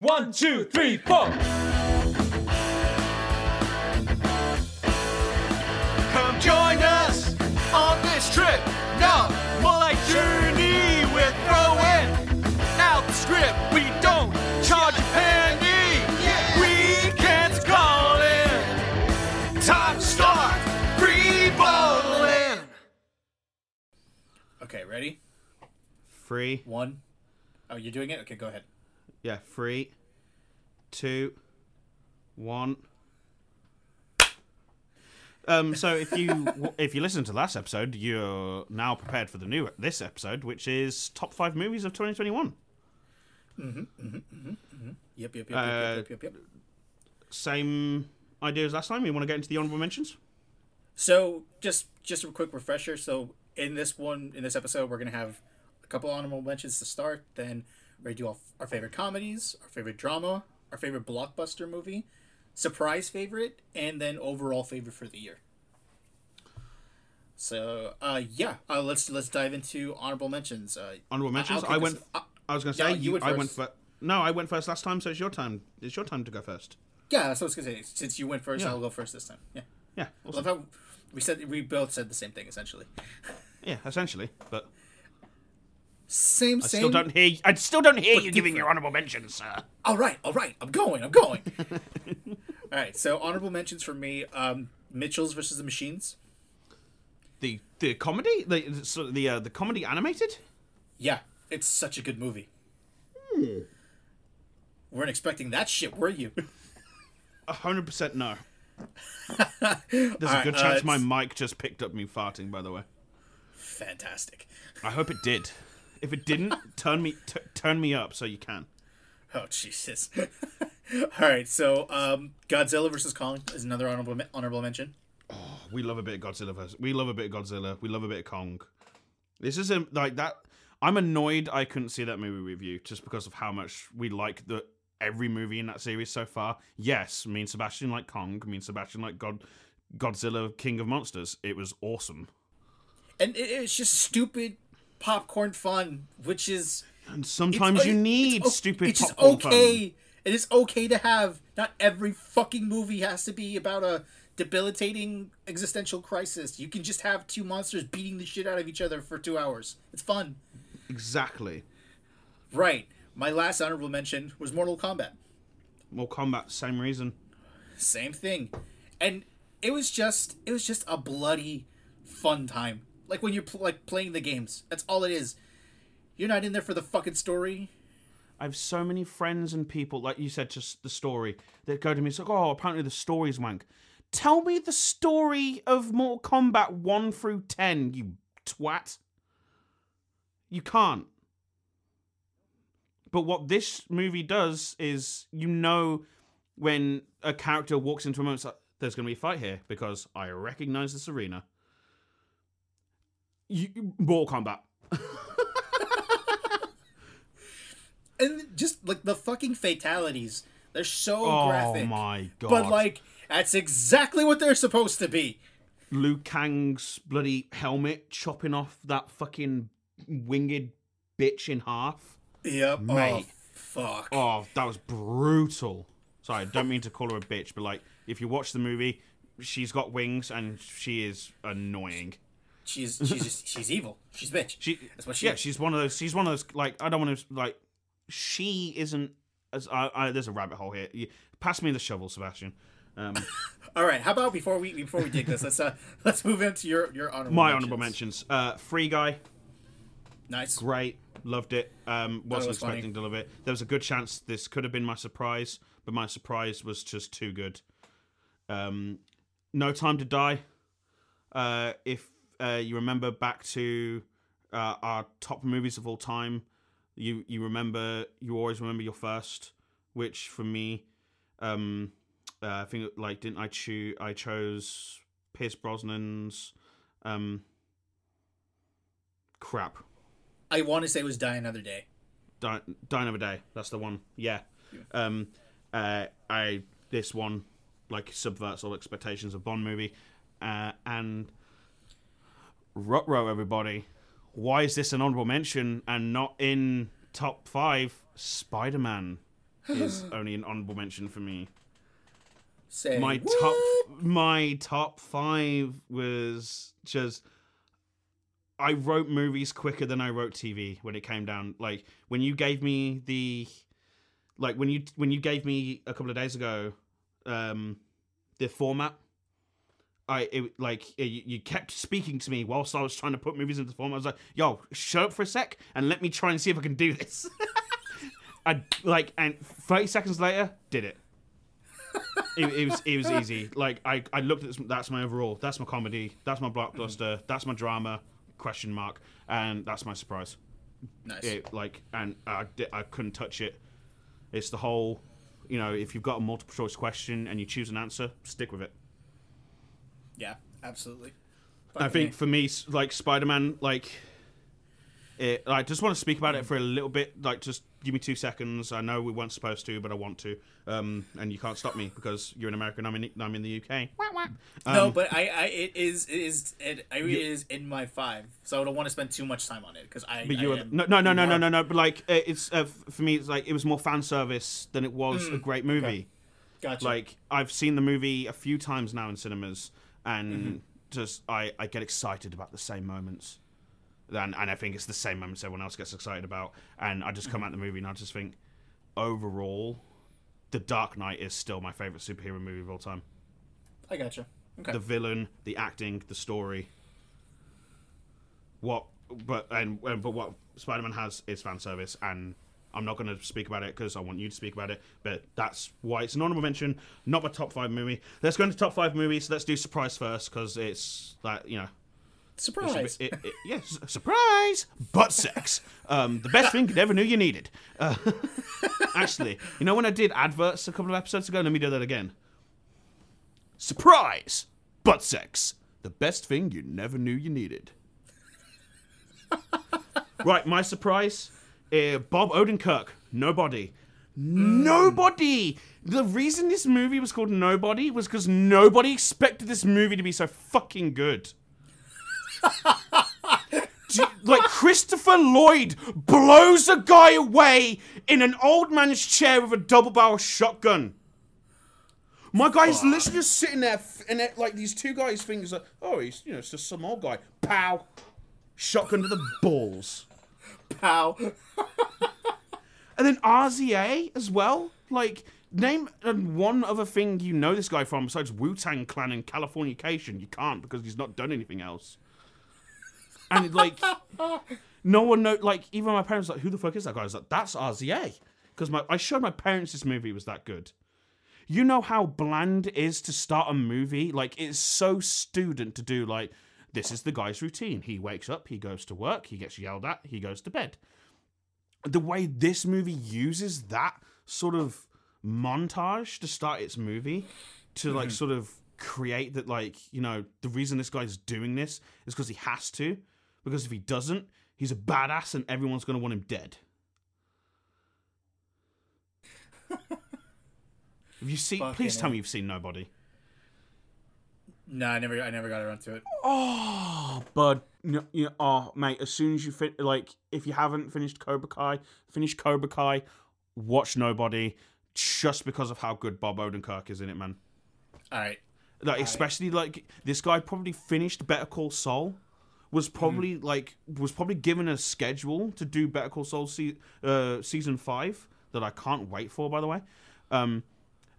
One, two, three, four. Come join us on this trip. No, more like journey. We're throwing out the script. We don't charge a penny. Weekends calling. Time to start free balling. Okay, ready? Free. One. Oh, you're doing it? Okay, go ahead. Yeah, three, two, one. Um, so if you if you listen to the last episode, you're now prepared for the new this episode, which is top five movies of 2021. Mm-hmm, mm-hmm, mm-hmm, mm-hmm. Yep, yep, yep, Uh, yep, yep, yep, yep. Same idea as last time. You want to get into the honorable mentions? So, just just a quick refresher. So, in this one, in this episode, we're gonna have a couple honorable mentions to start. Then we're gonna do all our favorite comedies, our favorite drama, our favorite blockbuster movie, surprise favorite, and then overall favorite for the year. So, uh, yeah, uh, let's let's dive into honorable mentions. Uh, Honorable mentions. I went. I was going to yeah, say you you. went I went. No, I went first last time, so it's your time. It's your time to go first. yeah, that's what I was gonna say. Since you went first, Yeah. I'll go first this time. Yeah. Yeah. I love how we said we both said the same thing essentially. Yeah, essentially, but Same, I same. still don't hear. I still don't hear you giving your honorable mentions, sir. All right, all right. I'm going. I'm going. all right. So honorable mentions for me: um, Mitchells versus the Machines. The the comedy, the so the, uh, the comedy animated. Yeah, it's such a good movie. Hmm. Weren't expecting that shit, were you? A hundred percent no. There's a good uh, chance my mic just picked up me farting. By the way, Fantastic. I hope it did. If it didn't, turn me t- turn me up so you can. Oh Jesus. all right. So um, Godzilla versus Kong is another honorable honorable mention. Oh, we love a bit of Godzilla. Versus, we love a bit of Godzilla. We love a bit of Kong. This is a like that. I'm annoyed I couldn't see that movie you just because of how much we like the every movie in that series so far. Yes, me and Sebastian like Kong. Me and Sebastian like God, Godzilla, King of Monsters. It was awesome. And it's just stupid popcorn fun, which is And sometimes you need it's stupid It's popcorn okay. fun. It is okay to have. Not every fucking movie has to be about a debilitating existential crisis. You can just have two monsters beating the shit out of each other for two hours. It's fun. Exactly. Right. My last honorable mention was Mortal Kombat. Mortal Kombat, same reason. Same thing. And it was just it was just a bloody fun time. Like when you're pl- like playing the games. That's all it is. You're not in there for the fucking story. I have so many friends and people, like you said, just the story that go to me. It's like, oh, apparently the story's wank. Tell me the story of Mortal Kombat one through ten, you twat. You can't. But what this movie does is, you know, when a character walks into a moment, like, there's going to be a fight here because I recognize this arena. You, Mortal Kombat. And just like the fucking fatalities. They're so Oh graphic. my god! But like that's exactly what they're supposed to be. Liu Kang's bloody helmet chopping off that fucking winged bitch in half. Yep. Oh, Mate. Oh, fuck. Oh, that was brutal. Sorry, I don't mean to call her a bitch, but like, if you watch the movie, she's got wings and she is annoying. She's she's just, she's evil. She's bitch. She, That's what she yeah, is. she's one of those. She's one of those. Like, I don't want to like. She isn't. As I, I, there's a rabbit hole here. You, pass me the shovel, Sebastian. Um, All right. How about before we before we dig this, let's uh let's move into your your honorable my mentions. honorable mentions. Uh, Free Guy, Nice. great, loved it. Um, wasn't was funny. expecting to love it. There was a good chance this could have been my surprise, but my surprise was just too good. Um, no Time to Die. Uh, if uh, you remember back to uh, our top movies of all time, you you remember you always remember your first, which for me, um, uh, I think like didn't I choose I chose Pierce Brosnan's um, crap I want to say it was Die Another Day. Die, Die Another Day. That's the one. Yeah. Um. Uh. I this one like subverts all expectations of Bond movie, uh, and Rutro everybody. Why is this an honorable mention and not in top five? Spider Man is only an honorable mention for me. Say My what? top my top five was just I wrote movies quicker than I wrote TV when it came down. Like when you gave me the like when you when you gave me a couple of days ago um the format I it like you you kept speaking to me whilst I was trying to put movies into the format. I was like, "Yo, shut up for a sec and let me try and see if I can do this." I like and 30 seconds later did it it, it was it was easy. Like I, I looked at this, that's my overall, that's my comedy, that's my blockbuster, that's my drama question mark, and that's my surprise. Nice. It like and I I couldn't touch it. It's the whole, you know, if you've got a multiple choice question and you choose an answer, stick with it. Yeah. Absolutely. I think me. for me, like Spider Man, like. It, I just want to speak about it for a little bit. Like, just give me two seconds. I know we weren't supposed to, but I want to. Um, and you can't stop me because you're an American. I'm in. I'm in the UK. no, but I, I it is it is it I mean, it is in my five, so I don't want to spend too much time on it because I. But I you were am no, no, no, no, no, no, no. But like, it's uh, for me. It's like it was more fan service than it was a great movie. Gotcha. Like I've seen the movie a few times now in cinemas, and mm-hmm. just I, I get excited about the same moments, and and I think it's the same moments everyone else gets excited about. And I just come mm-hmm. out the movie and I just think, overall, The Dark Knight is still my favorite superhero movie of all time. I gotcha. Okay. The villain, the acting, the story. What, but and and- but what Spider-Man has is fan service, and I'm not going to speak about it because I want you to speak about it. But that's why it's an honorable mention, not my top five movie. Let's go into top five movies. Let's do surprise first because it's like you know. it's a bit- Surprise. It, it, yes, surprise! Butt sex. Um, the best thing you never knew you needed. Uh, actually, you know when I did adverts a couple of episodes ago? Let me do that again. Surprise! Butt sex. The best thing you never knew you needed. right, my surprise. Uh, Bob Odenkirk. Nobody. Nobody. The reason this movie was called Nobody was because nobody expected this movie to be so fucking good. You- like Christopher Lloyd blows a guy away in an old man's chair with a double barrel shotgun. My guy's literally just sitting there, and it, like these two guys' fingers like, oh, he's you know, it's just some old guy. Pow, shotgun to the balls, Pow. and then RZA as well. Like, name one other thing you know this guy from besides Wu Tang Clan and Californication. You can't because he's not done anything else. And like, no one know. Like, even my parents like, who the fuck is that guy? I was like, that's RZA. Because my I showed my parents this movie was that good. You know how bland it is to start a movie? Like, it's so student to do, like, this is the guy's routine. He wakes up, he goes to work, he gets yelled at, he goes to bed. The way this movie uses that sort of montage to start its movie to like mm-hmm. sort of create that like you know the reason this guy's doing this is because he has to because if he doesn't he's a badass and everyone's going to want him dead have you seen Fucking please tell me you've seen nobody no, I never, I never got around to it. Oh, bud. No, you oh, mate. As soon as you fit, like, if you haven't finished Cobra Kai, finish Cobra Kai. Watch Nobody, just because of how good Bob Odenkirk is in it, man. All right. Like, especially like this guy probably finished Better Call Saul. Was probably like was probably given a schedule to do Better Call Saul se- uh, season five that I can't wait for, by the way. Um,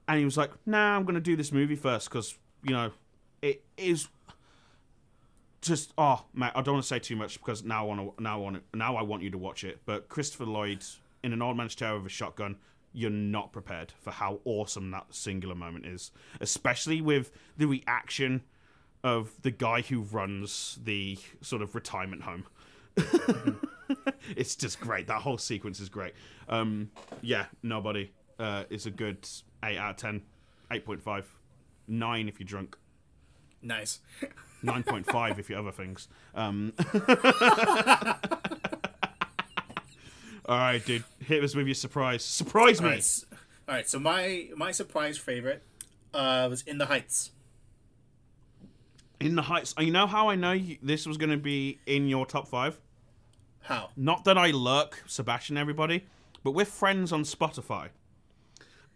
and he was like, "Nah, I'm gonna do this movie first because you know it is just oh man, I don't want to say too much because now I want to now I want to, now I want you to watch it. But Christopher Lloyd in an old man's chair with a shotgun, you're not prepared for how awesome that singular moment is, especially with the reaction of the guy who runs the sort of retirement home. it's just great. That whole sequence is great. Um, yeah, nobody. Uh, it's a good eight out of ten. Eight point five. Nine if you're drunk. Nice. Nine point five if you other things. Um, all right, dude. Hit us with your surprise. Surprise me. right. s- All right. So my my surprise favorite uh, was In the Heights. In the Heights. You know how I know you, this was going to be in your top five? How? Not that I lurk Sebastian, everybody, but we're friends on Spotify.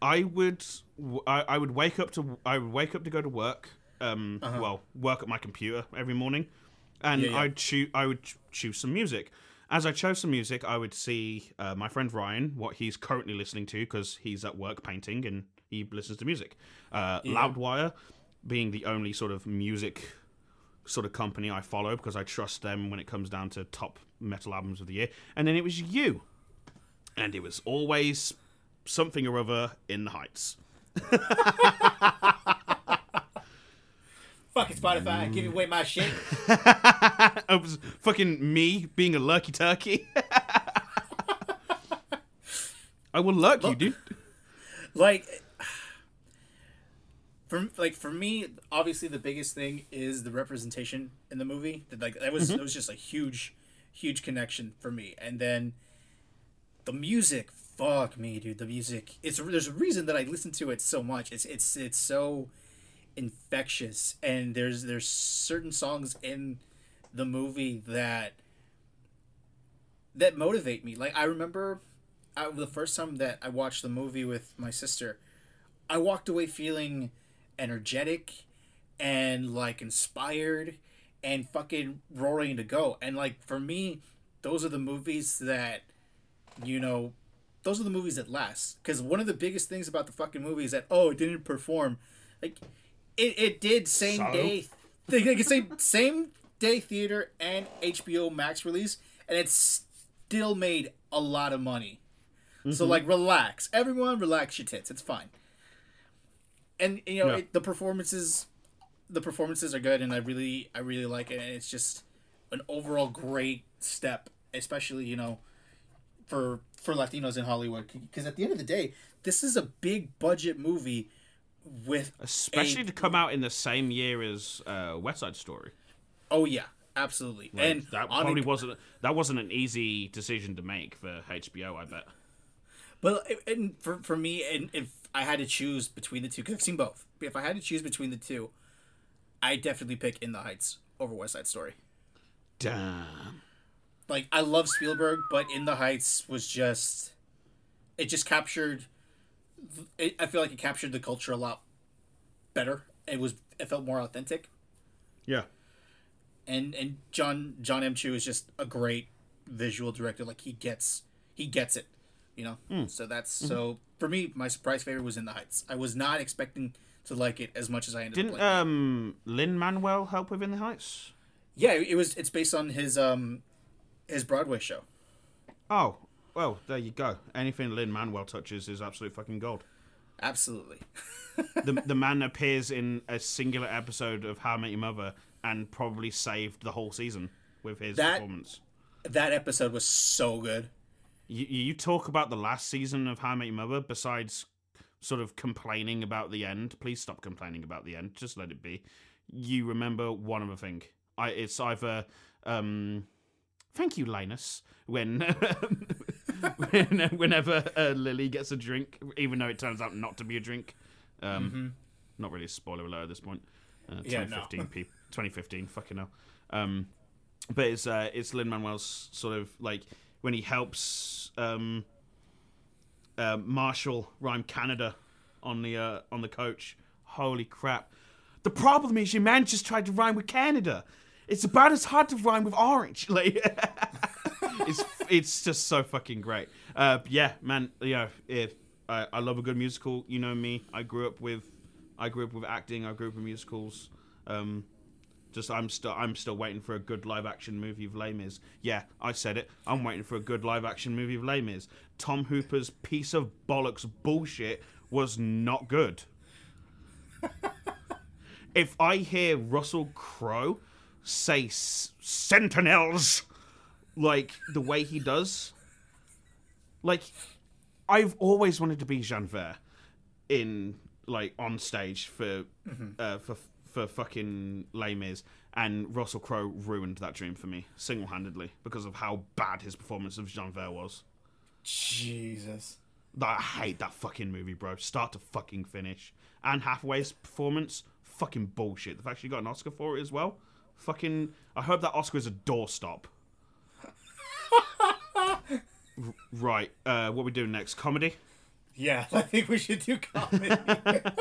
I would, I, I would wake up to, I would wake up to go to work. Um, well, work at my computer every morning, and Uh-huh. Yeah, yeah. I'd choose, I would choose some music. As I chose some music, I would see uh, my friend Ryan what he's currently listening to because he's at work painting and he listens to music. Uh, Loudwire, being the only sort of music sort of company I follow because I trust them when it comes down to top metal albums of the year. And then it was you. And it was always something or other in the Heights. Fucking Spotify, give away my shit. it was fucking me being a lurky turkey. I will lurk you, dude. like for like for me obviously the biggest thing is the representation in the movie that like that was Mm-hmm. it was just a huge huge connection for me and then the music fuck me dude the music it's there's a reason that i listen to it so much it's it's it's so infectious and there's there's certain songs in the movie that that motivate me like i remember I, the first time that I watched the movie with my sister, I walked away feeling energetic and like inspired and fucking roaring to go. And like for me, those are the movies that, you know, those are the movies that last. Because one of the biggest things about the fucking movie is that oh, it didn't perform, like it, it did same So? day. They they could say same day theater and HBO Max release, and it still made a lot of money. So mm-hmm. like, relax, everyone, relax your tits. It's fine. And you know Yeah. it, the performances, the performances are good, and I really, I really like it. And it's just an overall great step, especially you know, for for Latinos in Hollywood. Because at the end of the day, this is a big budget movie with Especially a- to come out in the same year as uh, West Side Story. Oh yeah, absolutely. Like, and that probably a- wasn't that wasn't an easy decision to make for HBO. I bet. But and for for me, and if I had to choose between the two, because I've seen both, if I had to choose between the two, I definitely pick In the Heights over West Side Story. Damn. Like I love Spielberg, but In the Heights was just, it just captured. It, I feel like it captured the culture a lot better. It was it felt more authentic, Yeah. and and John John M Chu is just a great visual director. Like he gets he gets it, you know. So that's so for me. My surprise favorite was In the Heights. I was not expecting to like it as much as I ended Didn't up. Liking. um Lin Manuel help with In the Heights? Yeah, it was. It's based on his um his Broadway show. Oh, well, there you go. Anything Lin Manuel touches is absolute fucking gold. Absolutely. the the man appears in a singular episode of How I Met Your Mother and probably saved the whole season with his That- performance. that episode was so good. You, you talk about the last season of How I Met Your Mother, besides sort of complaining about the end. Please stop complaining about the end. Just let it be. You remember one other thing. I it's either um, thank you, Linus. When, when whenever uh, Lily gets a drink, even though it turns out not to be a drink, Um, Not really a spoiler alert at this point. Uh, Yeah, no. 2015, pe- 2015, fucking hell. Um, but it's uh, it's Lin Manuel's sort of like when he helps um, uh, Marshall rhyme Canada on the uh, on the coach. Holy crap! The problem is your man just tried to rhyme with Canada. It's about as hard to rhyme with orange. Like it's it's just so fucking great. Uh, yeah, man. Yeah, if I, I love a good musical. You know me. I grew up with I grew up with acting. I grew up with musicals. Um, just I'm still I'm still waiting for a good live action movie of Les Mis. Yeah, I said it. I'm waiting for a good live action movie of Les Mis. Tom Hooper's piece of bollocks bullshit was not good. if I hear Russell Crowe say s- sentinels like the way he does, like I've always wanted to be Javert in like on stage for uh, for for fucking Les Mis, and Russell Crowe ruined that dream for me single handedly because of how bad his performance of Javert was. Jesus. I hate that fucking movie, bro. Start to fucking finish. Anne Hathaway's performance, fucking bullshit. The fact she got an Oscar for it as well, fucking. I hope that Oscar is a doorstop. Right, uh, what we doing next? Comedy? Yeah, I think we should do comedy.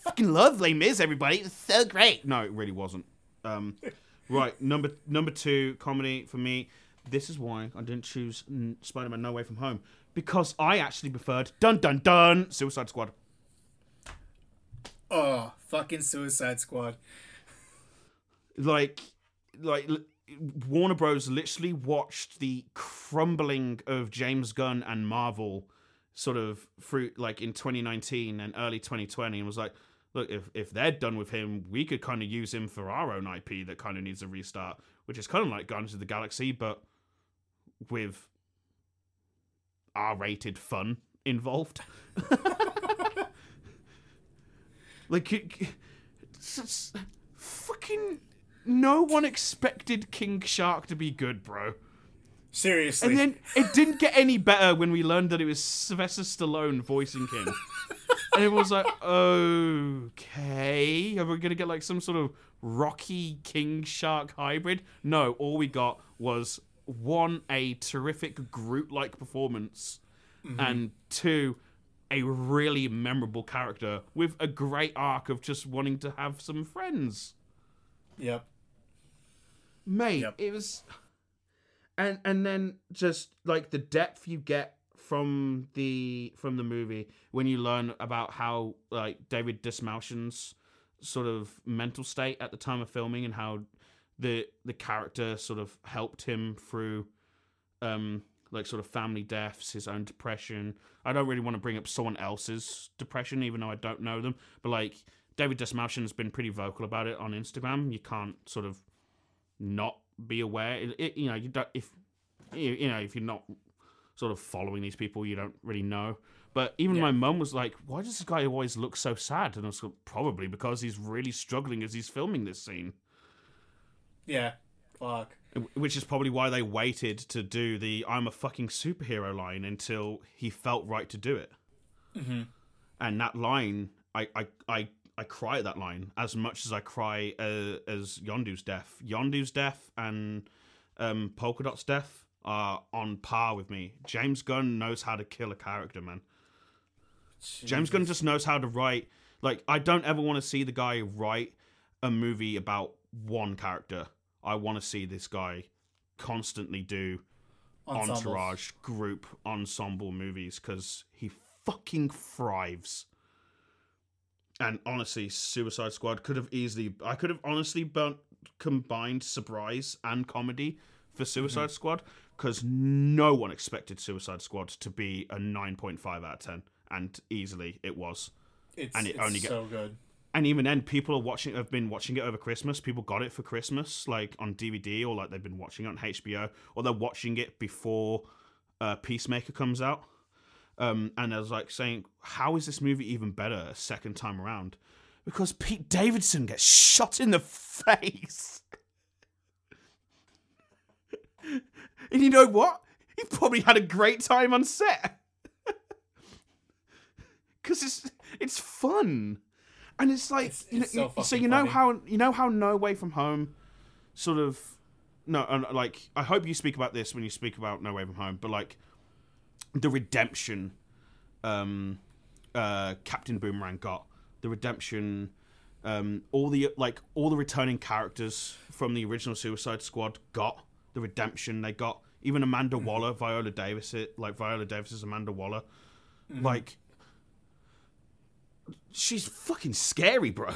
fucking love Les Mis, everybody. So great. No, it really wasn't. Um, right, number number two comedy for me. This is why I didn't choose Spider-Man: No Way From Home because I actually preferred Dun Dun Dun Suicide Squad. oh, fucking Suicide Squad. like like Warner Bros literally watched the crumbling of James Gunn and Marvel sort of through like in 2019 and early 2020 and was like look if if they're done with him we could kind of use him for our own IP that kind of needs a restart which is kind of like Guardians of the Galaxy but with R-rated fun involved. Like it- it's fucking no one expected King Shark to be good, bro. Seriously. And then it didn't get any better when we learned that it was Sylvester Stallone voicing King. and it was like, okay, are we gonna get like some sort of Rocky King Shark hybrid? No, all we got was one a terrific Groot-like performance, mm-hmm. and two a really memorable character with a great arc of just wanting to have some friends yep. Mate Yep. it was and and then just like the depth you get from the from the movie when you learn about how like David Dastmalchian's sort of mental state at the time of filming and how the the character sort of helped him through um like sort of family deaths his own depression i don't really want to bring up someone else's depression even though i don't know them but like David Dastmalchian's been pretty vocal about it on instagram you can't sort of not be aware. It, it- you know, you don't if you, you know if you're not sort of following these people, you don't really know. But even my mum was like, "Why does this guy always look so sad?" And I was like, probably because he's really struggling as he's filming this scene, Yeah. Fuck. which is probably why they waited to do the "I'm a fucking superhero" line until he felt right to do it. Mm-hmm. And that line, I, I, I, I cry at that line as much as I cry uh, as Yondu's death. Yondu's death and um, Polka Dot's death are on par with me. James Gunn knows how to kill a character, man. James Gunn just knows how to write. Like, I don't ever want to see the guy write a movie about one character. I want to see this guy constantly do Ensembles. entourage group ensemble movies because he fucking thrives. And honestly, Suicide Squad could have easily. I could have honestly burnt, combined surprise and comedy for Suicide Squad because no one expected Suicide Squad to be a 9.5 out of 10. And easily it was. It's, And it it's only get- so good. And even then, people are watching. Have been watching it over Christmas. People got it for Christmas, like on DVD, or like they've been watching it on HBO, or they're watching it before uh, Peacemaker comes out. Um, and I was like saying, how is this movie even better a second time around? Because Pete Davidson gets shot in the face. and you know what? He probably had a great time on set. Because it's it's fun. and it's like It's- you know, so you- so you know funny. how you know how No Way from Home, sort of, no, and like I hope you speak about this when you speak about No Way from Home, but like the redemption, um, uh, Captain Boomerang got the redemption. Um, all the like all the returning characters from the original Suicide Squad got the redemption they got. Even Amanda Waller, Viola Davis, it like Viola Davis is Amanda Waller, like she's fucking scary, bro.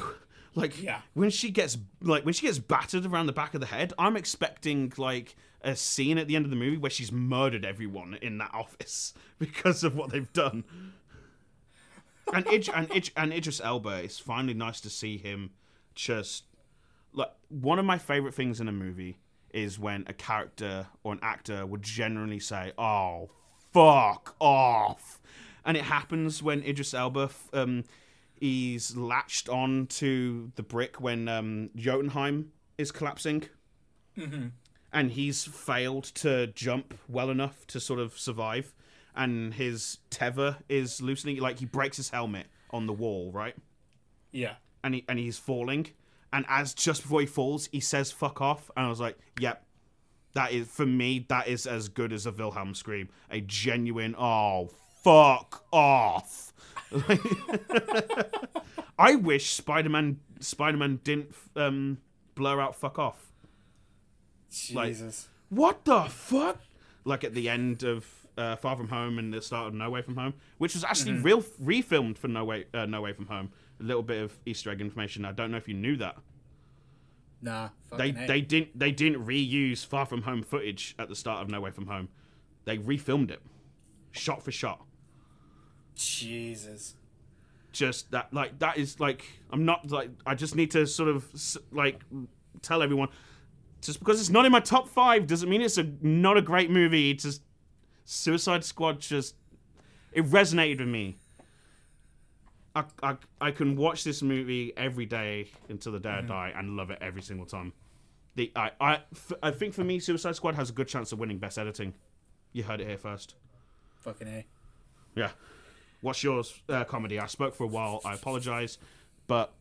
Like Yeah. when she gets like when she gets battered around the back of the head, I'm expecting like a scene at the end of the movie where she's murdered everyone in that office because of what they've done. And Id- and Id- and Idris Elba, it's finally nice to see him just like one of my favorite things in a movie is when a character or an actor would generally say, "Oh, fuck off," and it happens when Idris Elba um, he's latched on to the brick when um, Jotunheim is collapsing, and he's failed to jump well enough to sort of survive, and his tether is loosening. Like he breaks his helmet on the wall, right? Yeah. and he and he's falling, and as just before he falls, he says "fuck off," and I was like, "Yep, that is for me. That is as good as a Wilhelm scream, a genuine oh fuck off." I wish Spider-Man Spider-Man didn't um, blur out "fuck off." Like- Jesus. What the fuck? Like at the end of uh, Far From Home and the start of No Way From Home, which was actually real refilmed for No Way uh, No Way From Home. A little bit of Easter egg information. I don't know if you knew that nah. they A. they didn't they didn't reuse Far From Home footage at the start of No Way From Home. They refilmed it, shot for shot. Jesus. Just that like that is like I'm not like I just need to sort of like tell everyone. Just because it's not in my top five doesn't mean it's a not a great movie. It's just Suicide Squad just it resonated with me. I, I, I can watch this movie every day until the day I die and love it every single time. The I, I, f- I think for me, Suicide Squad has a good chance of winning Best Editing. You heard it here first. Fucking A. Yeah. What's yours, uh, comedy? I spoke for a while. I apologize, but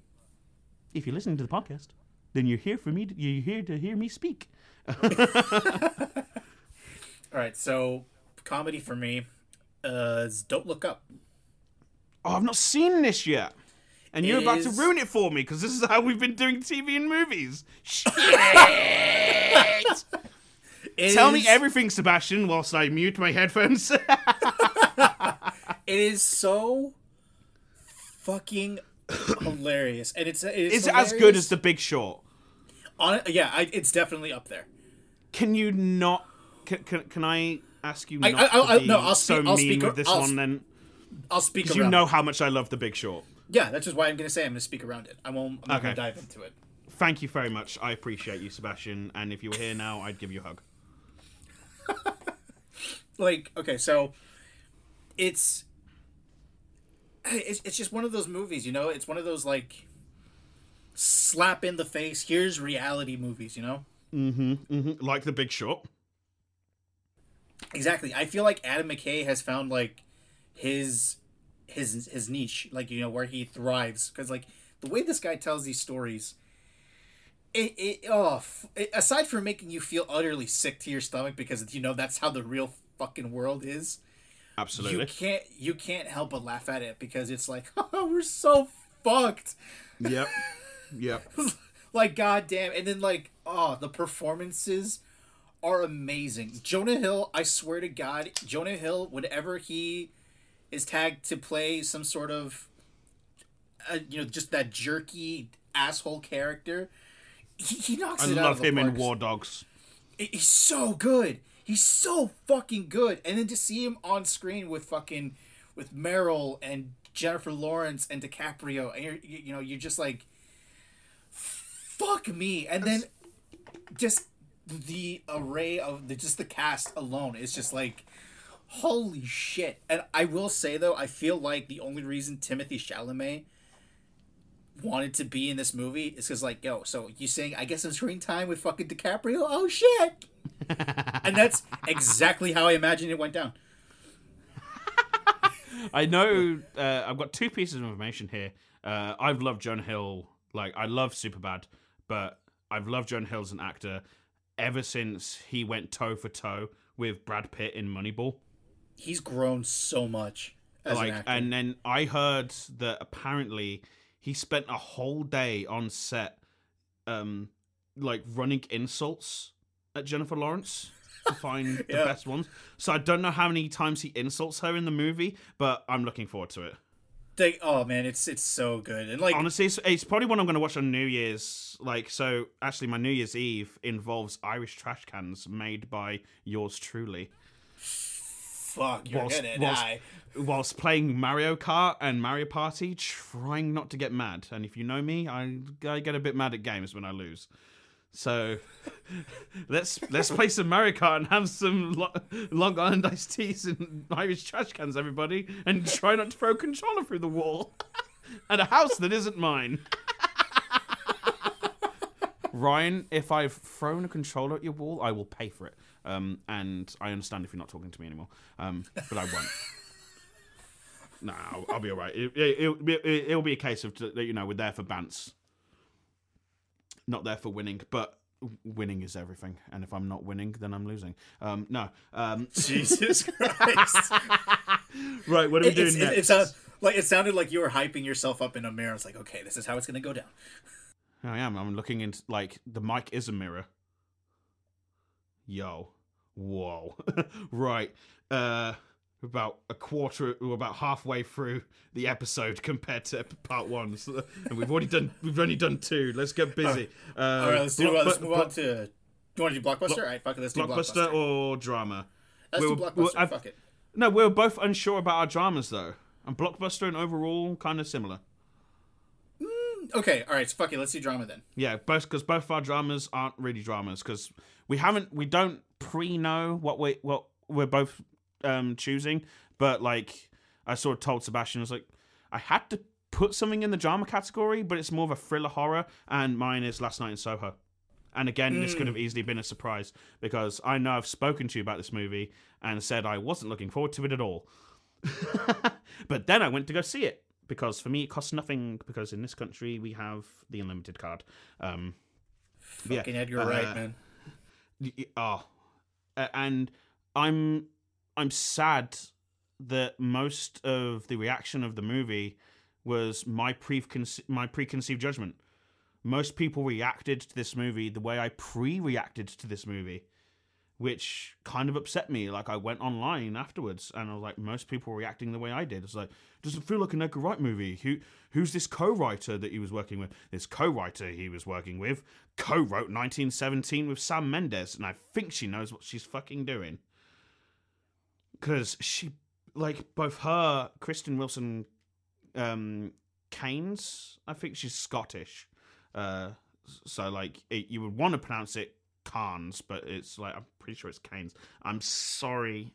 if you're listening to the podcast, then you're here for me. To, you're here to hear me speak. All right. So, comedy for me uh, is Don't Look Up. Oh, I've not seen this yet. And you're It about to ruin it for me because this is how we've been doing TV and movies. Shit! It Tell me everything, Sebastian, whilst I mute my headphones. It is so fucking hilarious, and it's it's is it as good as The Big Short? On yeah, I, it's definitely up there. Can you not? Can, can, can I ask you I- not I- to be no, I'll so speak- I'll mean speak- with this I'll- one then? I'll speak Because you know it. how much I love The Big Short. Yeah, that's just why I'm gonna say I'm gonna speak around it. I won't. I'm Okay. gonna dive into it. Thank you very much. I appreciate you, Sebastian. And if you were here now, I'd give you a hug. like okay so it's it's, it's just one of those movies you know it's one of those like slap in the face here's reality movies you know Mm-hmm. Like The Big Short. exactly i feel like adam mckay has found like his his his niche like you know where he thrives because like the way this guy tells these stories it, it oh f- it, aside from making you feel utterly sick to your stomach because you know that's how the real fucking world is Absolutely. you can't you can't help but laugh at it because it's like oh, we're so fucked Yep. Yep. like goddamn and then like oh the performances are amazing jonah hill i swear to god jonah hill whenever he is tagged to play some sort of uh, you know just that jerky asshole character he, he knocks I it out of the i love him in. War Dogs. he's so good. He's so fucking good. And then to see him on screen with fucking with Meryl and Jennifer Lawrence and DiCaprio, and you're you, know you're just like, fuck me. And then just the array of the just the cast alone is just like. Holy shit. And I will say though, I feel like the only reason Timothée Chalamet wanted to be in this movie is because like, yo, so you saying I guess some screen time with fucking DiCaprio? Oh shit. and that's exactly how I imagine it went down. I know uh, I've got two pieces of information here. Uh, I've loved Jonah Hill, like I love Superbad, but I've loved Jonah Hill as an actor ever since he went toe for toe with Brad Pitt in Moneyball. He's grown so much as like, an actor. and then I heard that apparently he spent a whole day on set, um, like running insults at Jennifer Lawrence to find the Yeah. best ones. So I don't know how many times he insults her in the movie, but I'm looking forward to it. They, oh man, it's it's so good. And like Honestly, it's, it's probably one I'm going to watch on New Year's. Like, so actually, my New Year's Eve involves Irish trash cans made by yours truly. fuck, you're whilst, gonna whilst, die. whilst playing Mario Kart and Mario Party, trying not to get mad. And if you know me, I, I get a bit mad at games when I lose. So let's let's play some Mario Kart and have some lo- Long Island iced teas and Irish trash cans, everybody, and try not to throw a controller through the wall at a house that isn't mine. Ryan, if I've thrown a controller at your wall, I will pay for it. Um, and I understand if you're not talking to me anymore, um, but I won't. no, I'll, I'll be all right. It, it, it'll, be, it, be a case of you know we're there for bants, not there for winning. But winning is everything, and if I'm not winning, then I'm losing. Um, no. Um, Jesus Christ. right, what are we it, doing it's- next? it, it sounds like it sounded like you were hyping yourself up in a mirror. It's like, okay, this is how it's gonna go down. I am. I'm looking into like the mic is a mirror. Yo, whoa, right. Uh, about a quarter, we're about halfway through the episode compared to part one, so, and we've already done. We've only done two. Let's get busy. Uh, All right, let's do. block- let's block- move on to. You want to do blockbuster? All right, fuck it. Let's do blockbuster blockbuster. or drama. Let's do we're- blockbuster. we're- fuck it. No, we're both unsure about our dramas though, and blockbuster and overall kind of similar. Okay, all right. So fuck it. Let's do drama then. Yeah, both because both our dramas aren't really dramas because we haven't we don't pre know what we what we're both um choosing, but like I sort of told Sebastian I was like I had to put something in the drama category, but it's more of a thriller horror, and mine is Last Night in Soho. And again, this could have easily been a surprise because I know I've spoken to you about this movie and said I wasn't looking forward to it at all. but then I went to go see it because for me it costs nothing because in this country we have the unlimited card. Um, yeah, Fucking Edgar uh, Wright, man. oh, A- and I'm I'm sad that most of the reaction of the movie was my preconce- my preconceived judgment. Most people reacted to this movie the way I pre-reacted to this movie, which kind of upset me. Like I went online afterwards and I was like, most people reacting the way I did. It's like, does it feel like an Edgar Wright movie? Who who's this co-writer that he was working with? This co-writer he was working with co-wrote 1917 with Sam Mendes, and I think she knows what she's fucking doing. Cause she like both her, Kristen Wilson um Keynes, I think she's Scottish. Uh so like it, you would want to pronounce it Carnes, but it's like I'm pretty sure it's Keynes. I'm sorry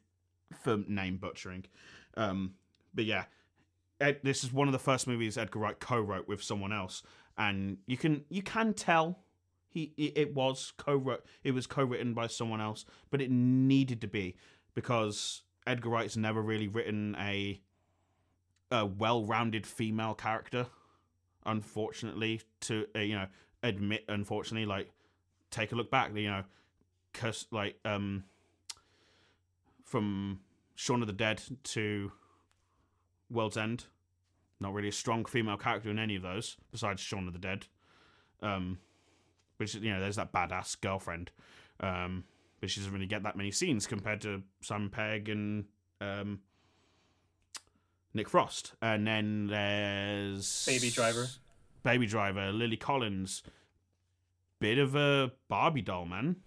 for name butchering. Um but yeah, Ed, this is one of the first movies Edgar Wright co-wrote with someone else, and you can you can tell he it was co-wrote it was co-written by someone else, but it needed to be because Edgar Wright's never really written a a well-rounded female character. Unfortunately, to uh, you know admit, unfortunately, like take a look back, you know, like um from Shaun of the Dead to World's End. Not really a strong female character in any of those, besides Shaun of the Dead. Um, which you know, there's that badass girlfriend, um, but she doesn't really get that many scenes compared to Simon Pegg and um, Nick Frost. And then there's Baby Driver. Baby Driver, Lily Collins, bit of a Barbie doll, man.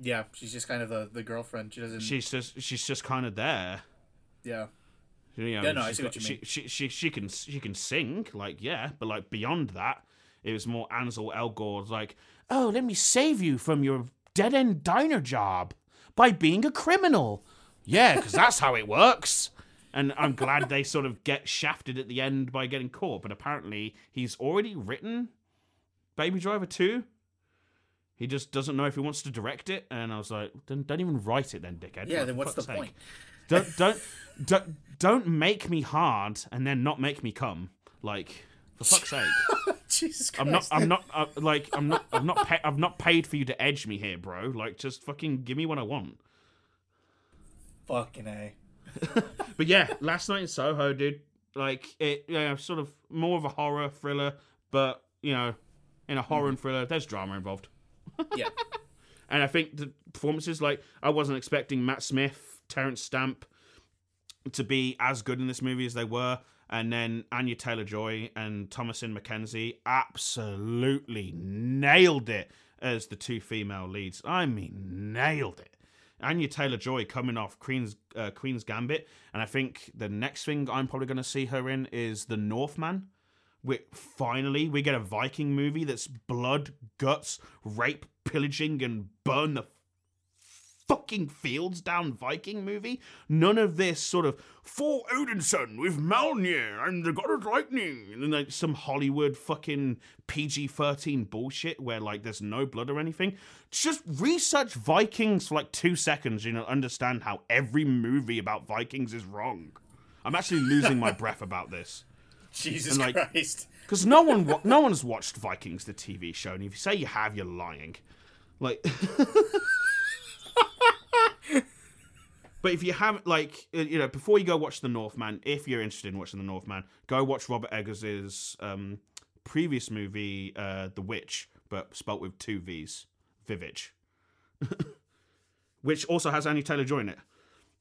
Yeah, she's just kind of the, the girlfriend. She doesn't. She's just she's just kind of there. yeah. You know, Yeah, no, I see what you mean. She, she, she, she can she can sing, like yeah, but like beyond that, it was more Ansel Elgort's like, oh, let me save you from your dead end diner job by being a criminal. Yeah, because that's how it works. And I'm glad they sort of get shafted at the end by getting caught, but apparently he's already written Baby Driver 2. He just doesn't know if he wants to direct it, and I was like, "Then don't even write it, then, dickhead." Yeah, then what's the sake." point? Don't don't don't, don't make me hard and then not make me come. Like, for fuck's sake. Jesus Christ. I'm not. I'm not. Uh, like. I'm not. I'm not. Pa- I've not paid for you to edge me here, bro. Like, just fucking give me what I want. Fucking A. But yeah, last night in Soho, dude. Like it, you know, sort of more of a horror thriller, but you know, in a horror and thriller, there's drama involved. Yeah. And I think the performances, like I wasn't expecting Matt Smith, Terrence Stamp, to be as good in this movie as they were, and then Anya Taylor Joy and Thomasin McKenzie absolutely nailed it as the two female leads. I mean, nailed it. Anya Taylor Joy coming off Queen's uh, Queen's Gambit, and I think the next thing I'm probably going to see her in is The Northman. We finally we get a Viking movie that's blood, guts, rape, pillaging, and burn the fucking fields down Viking movie. None of this sort of for Odinson with Mjolnir and the God of Lightning, and then like some Hollywood fucking PG thirteen bullshit where like there's no blood or anything. Just research Vikings for like two seconds, you know, understand how every movie about Vikings is wrong. I'm actually losing my breath about this. Jesus And, like- Christ. Because no one, wa- no one's watched Vikings the TV show, and if you say you have, you're lying. Like, but if you haven't, like, uh, you know, before you go watch The Northman, if you're interested in watching The Northman, go watch Robert Eggers's um, previous movie, uh, The Witch, but spelt with two V's, Vivitch, which also has Annie Taylor Joy in it.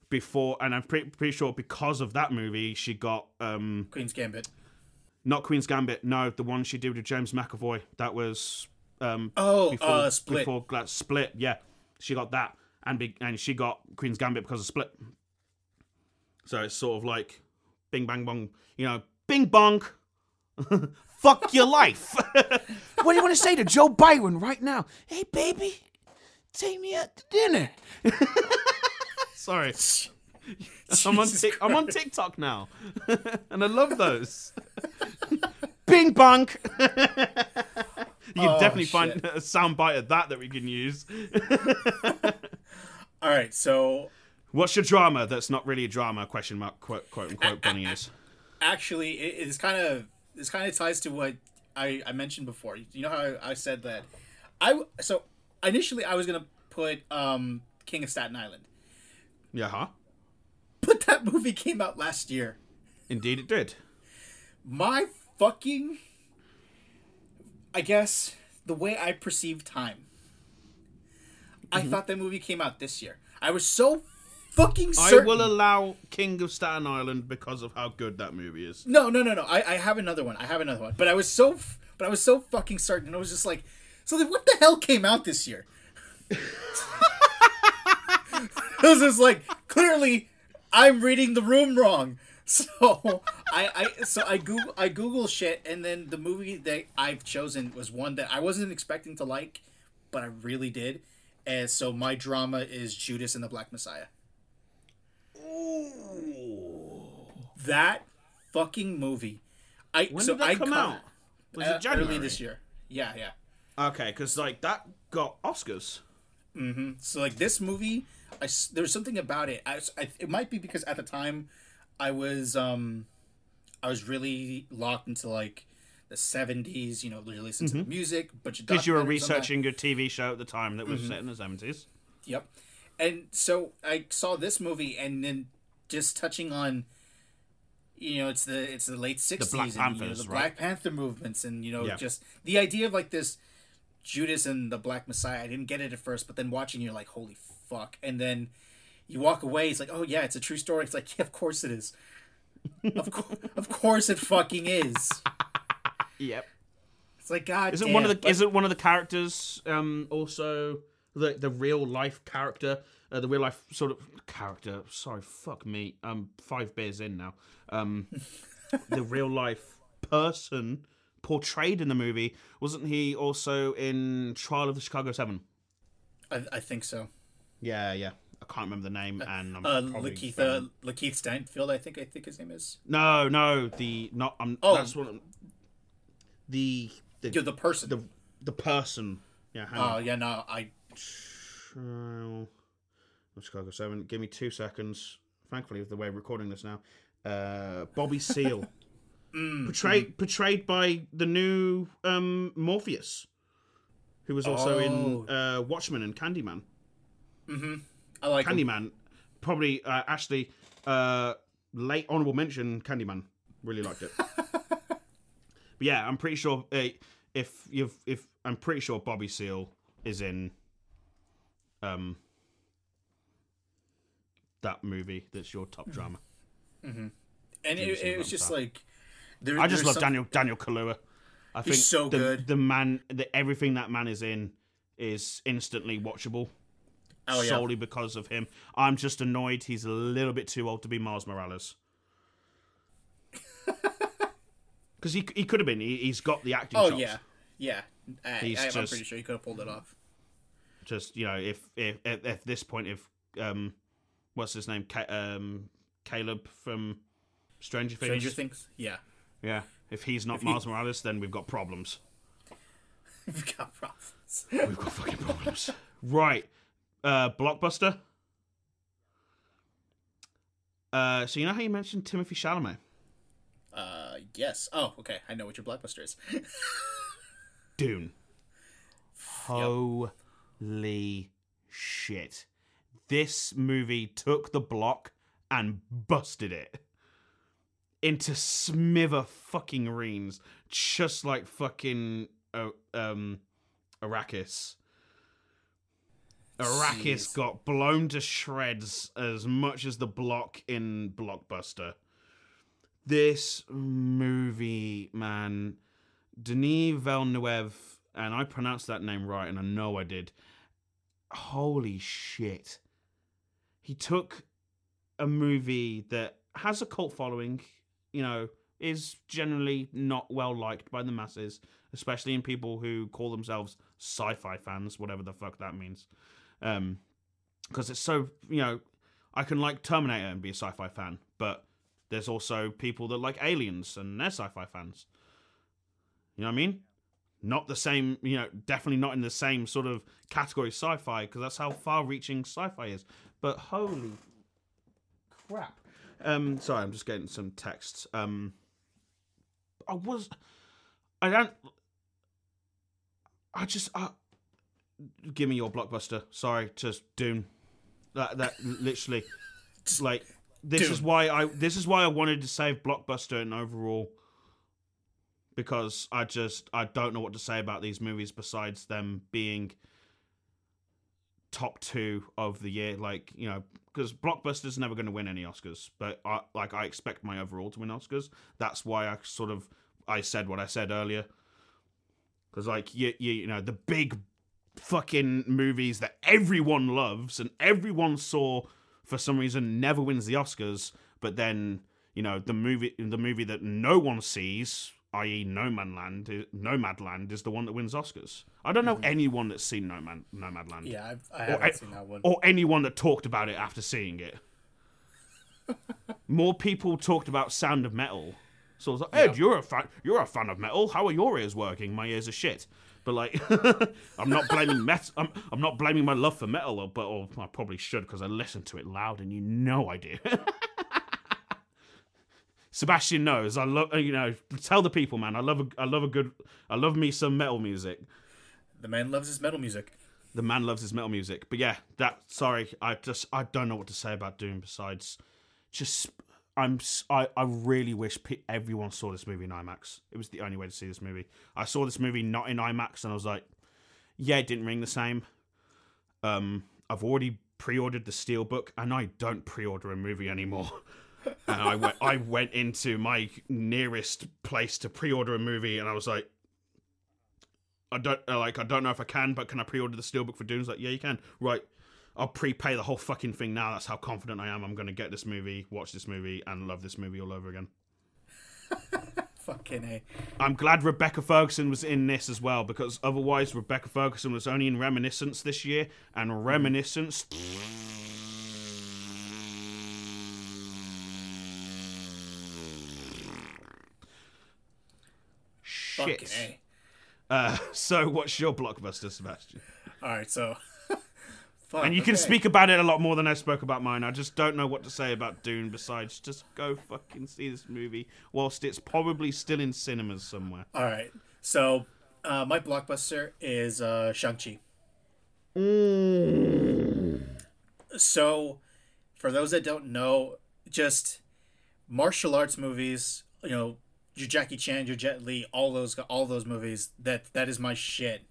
Before, and I'm pretty, pretty sure because of that movie, she got um, Queen's Gambit. not Queen's Gambit. No, the one she did with James McAvoy. That was um Oh, uh, Split. Before Split, yeah, she got that, and be- and she got Queen's Gambit because of Split. So it's sort of like, Bing Bang Bong, you know, Bing Bong, fuck your life. what do you want to say to Joe Biden right now? Hey baby, take me out to dinner. Sorry. I'm on, Jesus Tik I'm on TikTok now, and I love those. Bing bong. you can Oh, definitely find a sound bite of that that we can use. All right, so What's your drama that's not really a drama? Question mark quote quote unquote bunny is. actually, it, it's kind of this kind of ties to what I, I mentioned before. You know how I, I said that I so initially I was gonna put um King of Staten Island, Yeah, huh? but that movie came out last year. Indeed, it did. My fucking, I guess the way I perceive time. I mm-hmm. thought that movie came out this year. I was so fucking I certain. will allow King of Staten Island because of how good that movie is. No, no, no, no. I, I have another one. I have another one. But I was so, f- but I was so fucking certain. I was just like, so then what the hell came out this year? was just like clearly I'm reading the room wrong. So I, I so I Google I Google shit and then the movie that I've chosen was one that I wasn't expecting to like, but I really did. And so my drama is Judas and the Black Messiah. Ooh. That fucking movie. I When so did that I come out? Was uh, it January early this year? Yeah, yeah. Okay, because like that got Oscars. So like this movie, I, there was something about it. I, I- it might be because at the time, I was um, I was really locked into like the seventies. You know, really listening to the music, but Because you were researching a TV show at the time that was Mm-hmm. set in the seventies. Yep. And so I saw this movie, and then just touching on, you know, it's the it's the late sixties, Black and you know, Panthers, the right? Black Panther movements, and you know, Yeah. just the idea of like this Judas and the Black Messiah. I didn't get it at first, but then watching, you're like, holy fuck! And then you walk away. It's like, oh yeah, it's a true story. It's like, yeah, of course it is. of course, of course it fucking is. Yep. It's like God. Is it damn, one of the? but- Is it one of the characters? Um, also the the real life character, uh, the real life sort of character. Sorry, fuck me. I'm five beers in now. Um, the real life person portrayed in the movie wasn't he also in Trial of the Chicago Seven? I, I think so. Yeah, yeah. I can't remember the name, and I'm Uh, probably Lakeith, wrong. uh, Lakeith Stanfield, I think. I think his name is. No, no, the not. Um, Oh. that's what. The the the person. the the person. Yeah. Hang Oh on. yeah, no, I Trial of Chicago Seven. Give me two seconds. thankfully, with the way we're recording this now. Uh, Bobby Seale, portrayed portrayed by the new um, Morpheus, who was also in uh, Watchmen and Candyman. Mm hmm. I like him. Candyman, probably uh, Ashley, uh, late honorable mention. Candyman, really liked it. but yeah, I'm pretty sure uh, if you've if I'm pretty sure Bobby Seale is in um that movie that's your top drama. Mhm. and it, it was just like there, I just love some- Daniel Daniel Kaluuya. I think so the, good. The man, the, everything that man is in is instantly watchable. Oh, yeah. solely because of him. I'm just annoyed he's a little bit too old to be Miles Morales. Because he he could have been. He, he's got the acting. Oh chops. yeah, yeah. I, He's I, I'm just- pretty sure he could have pulled it off. Just you know, if if at, at this point, if um, what's his name, Ca- um, Caleb from Stranger Things. Stranger Things. Yeah, Yeah. If he's not he- Miles Morales, then we've got problems. we've got problems. We've got fucking problems. right. Uh, Blockbuster. Uh, so you know how you mentioned Timothée Chalamet? Uh, yes. Oh, okay. I know what your blockbuster is. Dune. Holy shit. This movie took the block and busted it into smither fucking reams, just like fucking uh, um, Arrakis. Arrakis Jeez. got blown to shreds as much as the block in Blockbuster. This movie, man, Denis Villeneuve, and I pronounced that name right, and I know I did. Holy shit. He took a movie that has a cult following, you know, is generally not well liked by the masses, especially in people who call themselves sci fi fans, whatever the fuck that means. Um, because it's so, you know, I can like Terminator and be a sci fi fan, but there's also people that like aliens and they're sci fi fans. You know what I mean? Not the same, you know, definitely not in the same sort of category sci fi, because that's how far reaching sci fi is. But holy crap. Um, sorry, I'm just getting some texts. Um, I was, I don't, I just, give me your blockbuster. Sorry, just Dune. That that literally, like, this is why I this is why I wanted to save blockbuster and overall. Because I just I don't know what to say about these movies besides them being top two of the year. Like you know, because blockbuster's never going to win any Oscars, but I like I expect my overall to win Oscars. That's why I sort of I said what I said earlier. Because like you, you you know the big fucking movies that everyone loves and everyone saw for some reason never wins the Oscars, but then you know the movie the movie that no one sees, i.e. Nomadland, i- Nomadland is the one that wins Oscars. I don't know mm-hmm. anyone that's seen Nomad Nomadland. Yeah, I've, I Or, haven't a- seen that one. or anyone that talked about it after seeing it. More people talked about Sound of Metal. So I was like, Ed, you're a fan. You're a fan of metal. How are your ears working? My ears are shit. But like, I'm not blaming metal. I'm, I'm not blaming my love for metal, but or I probably should because I listen to it loud, and you know I do. Sebastian knows. I love. You know, tell the people, man. I love. A, I love a good. I love me some metal music. The man loves his metal music. The man loves his metal music. But yeah, that sorry, I just I don't know what to say about Dune besides just I'm I, I really wish pe- everyone saw this movie in IMAX. It was the only way to see this movie. I saw this movie not in IMAX and I was like, yeah, it didn't ring the same. Um I've already pre-ordered the Steelbook and I don't pre-order a movie anymore. and I went I went into my nearest place to pre-order a movie and I was like I don't like. I don't know if I can, but can I pre-order the steelbook for Dune? It's Like, yeah, you can. Right, I'll prepay the whole fucking thing now. That's how confident I am. I'm going to get this movie, watch this movie, and love this movie all over again. Fucking a. I'm glad Rebecca Ferguson was in this as well because otherwise Rebecca Ferguson was only in Reminiscence this year, and Reminiscence. Shit. Uh, so, what's your blockbuster, Sebastian? All right, so fuck. and you can speak about it a lot more than I spoke about mine. I just don't know what to say about Dune besides just go fucking see this movie whilst it's probably still in cinemas somewhere. All right. So, uh, my blockbuster is uh, Shang-Chi. So, for those that don't know, just martial arts movies, you know, your Jackie Chan, your Jet Li, all those all those movies, that that is my shit.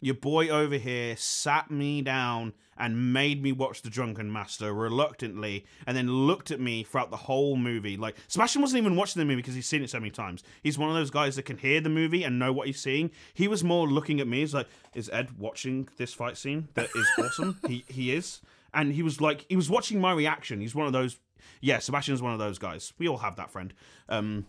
Your boy over here sat me down and made me watch The Drunken Master reluctantly, and then looked at me throughout the whole movie. Like Sebastian wasn't even watching the movie because he's seen it so many times. He's one of those guys that can hear the movie and know what he's seeing. He was more looking at me. He's like, "Is Ed watching this fight scene? That is awesome. he he is." And he was like, he was watching my reaction. He's one of those. Yeah, Sebastian's one of those guys. We all have that friend. Um,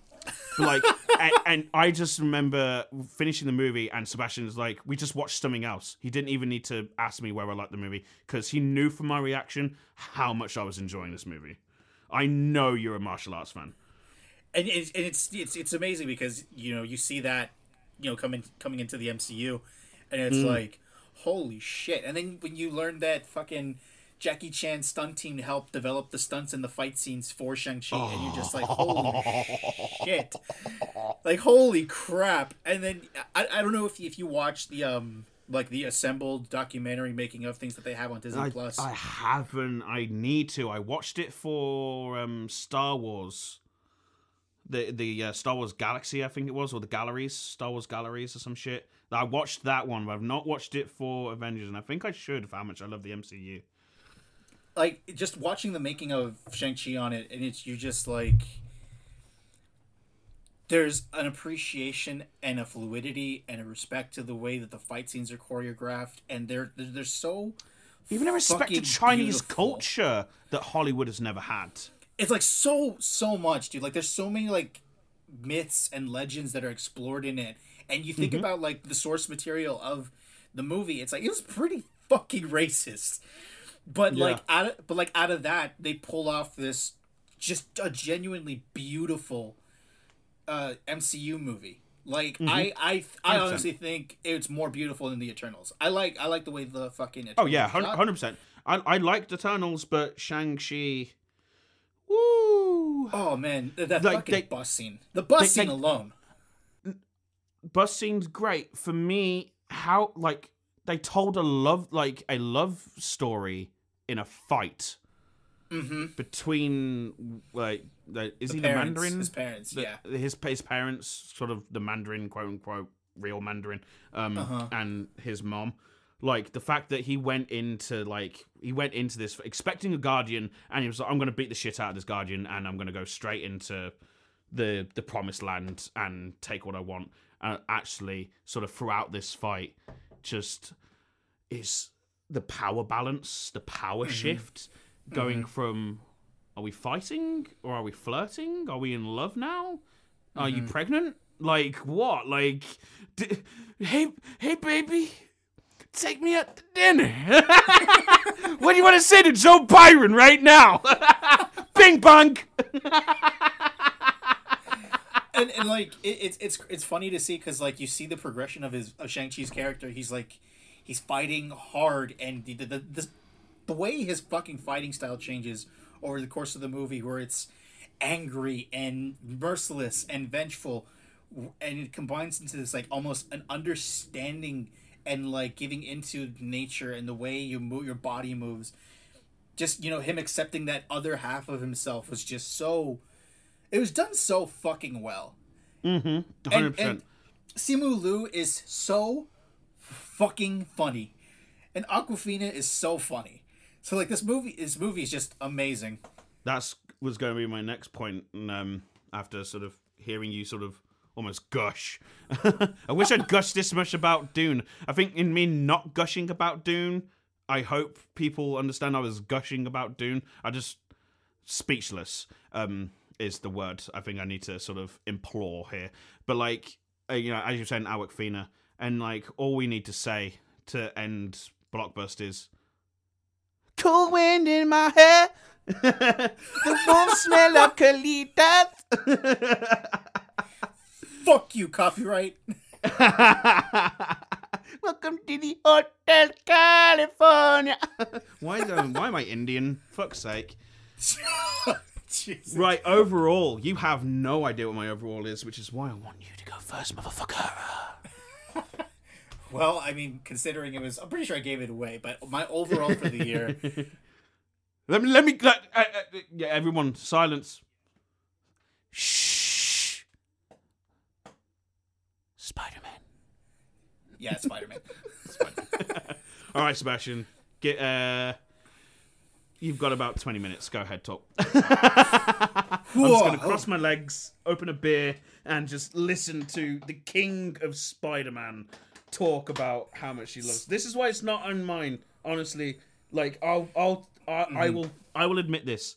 like, and, and I just remember finishing the movie, and Sebastian was like, "We just watched something else." He didn't even need to ask me where I liked the movie because he knew from my reaction how much I was enjoying this movie. I know you're a martial arts fan. and it's and it's it's it's amazing because you know you see that you know coming coming into the MCU, and it's mm. like holy shit. And then when you learn that fucking Jackie Chan stunt team help develop the stunts and the fight scenes for Shang Chi, and you're just like holy shit, like holy crap. And then I, I don't know if if you watch the um like the assembled documentary making of things that they have on Disney I, Plus. I haven't. I need to. I watched it for um, Star Wars. The the uh, Star Wars Galaxy, I think it was, or the Galleries, Star Wars Galleries, or some shit. I watched that one, but I've not watched it for Avengers, and I think I should for how much I love the MCU. Like just watching the making of Shang Chi on it, and it's you just like there's an appreciation and a fluidity and a respect to the way that the fight scenes are choreographed, and they're they're, they're so Even a respect to Chinese beautiful. culture that Hollywood has never had. It's like so so much, dude. Like there's so many like myths and legends that are explored in it, and you Mm-hmm. think about like the source material of the movie. It's like it was pretty fucking racist, but Yeah. like out of, but like out of that they pull off this just a genuinely beautiful uh MCU movie. Like Mm-hmm. I I I 100%. honestly think it's more beautiful than the Eternals. I like I like the way the fucking Oh yeah, Eternals are shot. hundred percent. I I liked Eternals, but Shang Chi. Woo! Oh man, th- that Like, fucking they- bus scene. The bus they- scene they- alone. bus scene's great for me how like they told a love like a love story in a fight between like the, is The he parents, the mandarin his parents, The- yeah. his his parents sort of the mandarin quote unquote real mandarin um Uh-huh. and his mom like the fact that he went into like he went into this expecting a guardian and he was like i'm gonna beat the shit out of this guardian and i'm gonna go straight into the the promised land and take what I want. And actually, sort of throughout this fight, just is the power balance, the power mm-hmm. shift, going mm-hmm. from are we fighting or are we flirting? Are we in love now? Are you mm-hmm. pregnant? Like what? Like, d- hey, hey, baby, take me out to dinner. what do you want to say to Joe Biden right now? Bing bong. and, and like it, it's it's it's funny to see because like you see the progression of his of Shang Chi's character. He's like he's fighting hard, and the the, the the the way his fucking fighting style changes over the course of the movie, where it's angry and merciless and vengeful, and it combines into this like almost an understanding and like giving into nature and the way you move your body moves. Just you know him accepting that other half of himself was just so it was done so fucking well. Mm-hmm. Hundred And, percent. and Simu Liu is so fucking funny, and Awkwafina is so funny. So like this movie, this movie is just amazing. That's was going to be my next point. And um, after sort of hearing you sort of almost gush, I wish I'd gushed this much about Dune. I think in me not gushing about Dune, I hope people understand I was gushing about Dune. I just speechless um, is the word I think I need to sort of implore here. But like uh, you know, as you're said, Awak and like all we need to say to end Blockbust is cool wind in my hair. the warm smell of colitas. Fuck you, copyright. Welcome to the Hotel California. why, um, why am I Indian? Fuck's sake. Jesus. Right, overall, you have no idea what my overall is, which is why I want you to go first, motherfucker. Well, I mean, considering it was, I'm pretty sure I gave it away, but my overall for the year, Let me, let me, let, uh, uh, yeah, everyone, silence. Shh. Spider Man. yeah, Spider Man. All right, Sebastian, get, uh, you've got about 20 minutes. Go ahead, talk. I'm just going to cross my legs, open a beer, and just listen to the king of Spider Man talk about how much he loves. This is why it's not on mine, honestly. Like, I'll, I'll, I, I mm-hmm. will, I will admit this.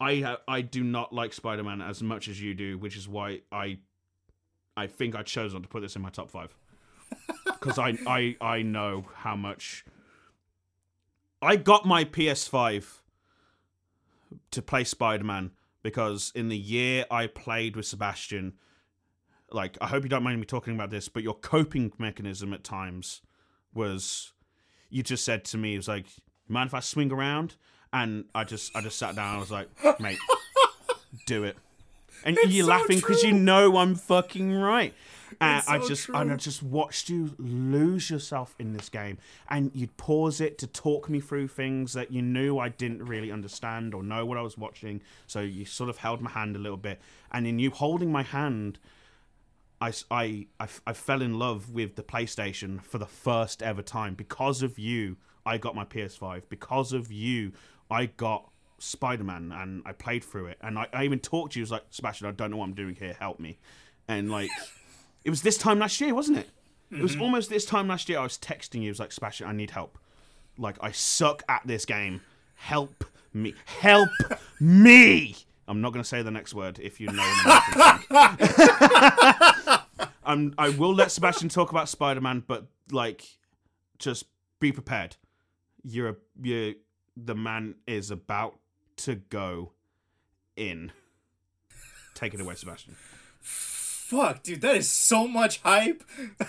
I, I do not like Spider Man as much as you do, which is why I, I think I chose not to put this in my top five because I, I, I know how much. I got my PS5 to play Spider Man because in the year I played with Sebastian, like I hope you don't mind me talking about this, but your coping mechanism at times was you just said to me, it was like, mind if I swing around? And I just I just sat down, I was like, mate, do it. And you're so laughing because you know I'm fucking right. And It's I just true. and I just watched you lose yourself in this game, and you'd pause it to talk me through things that you knew I didn't really understand or know what I was watching. So you sort of held my hand a little bit, and in you holding my hand, I, I, I, I fell in love with the PlayStation for the first ever time. Because of you, I got my PS5. Because of you, I got Spider Man and I played through it. And I, I even talked to you, I was like, Sebastian, I don't know what I'm doing here, help me. And like, it was this time last year, wasn't it? It was mm-hmm. almost this time last year I was texting you, It was like, Sebastian, I need help. Like, I suck at this game. Help me. Help me! I'm not going to say the next word if you know I'm. I'm, I will let Sebastian talk about Spider Man, but like, just be prepared. You're a, you the man is about to go in. Take it away, Sebastian. Fuck, dude, that is so much hype. I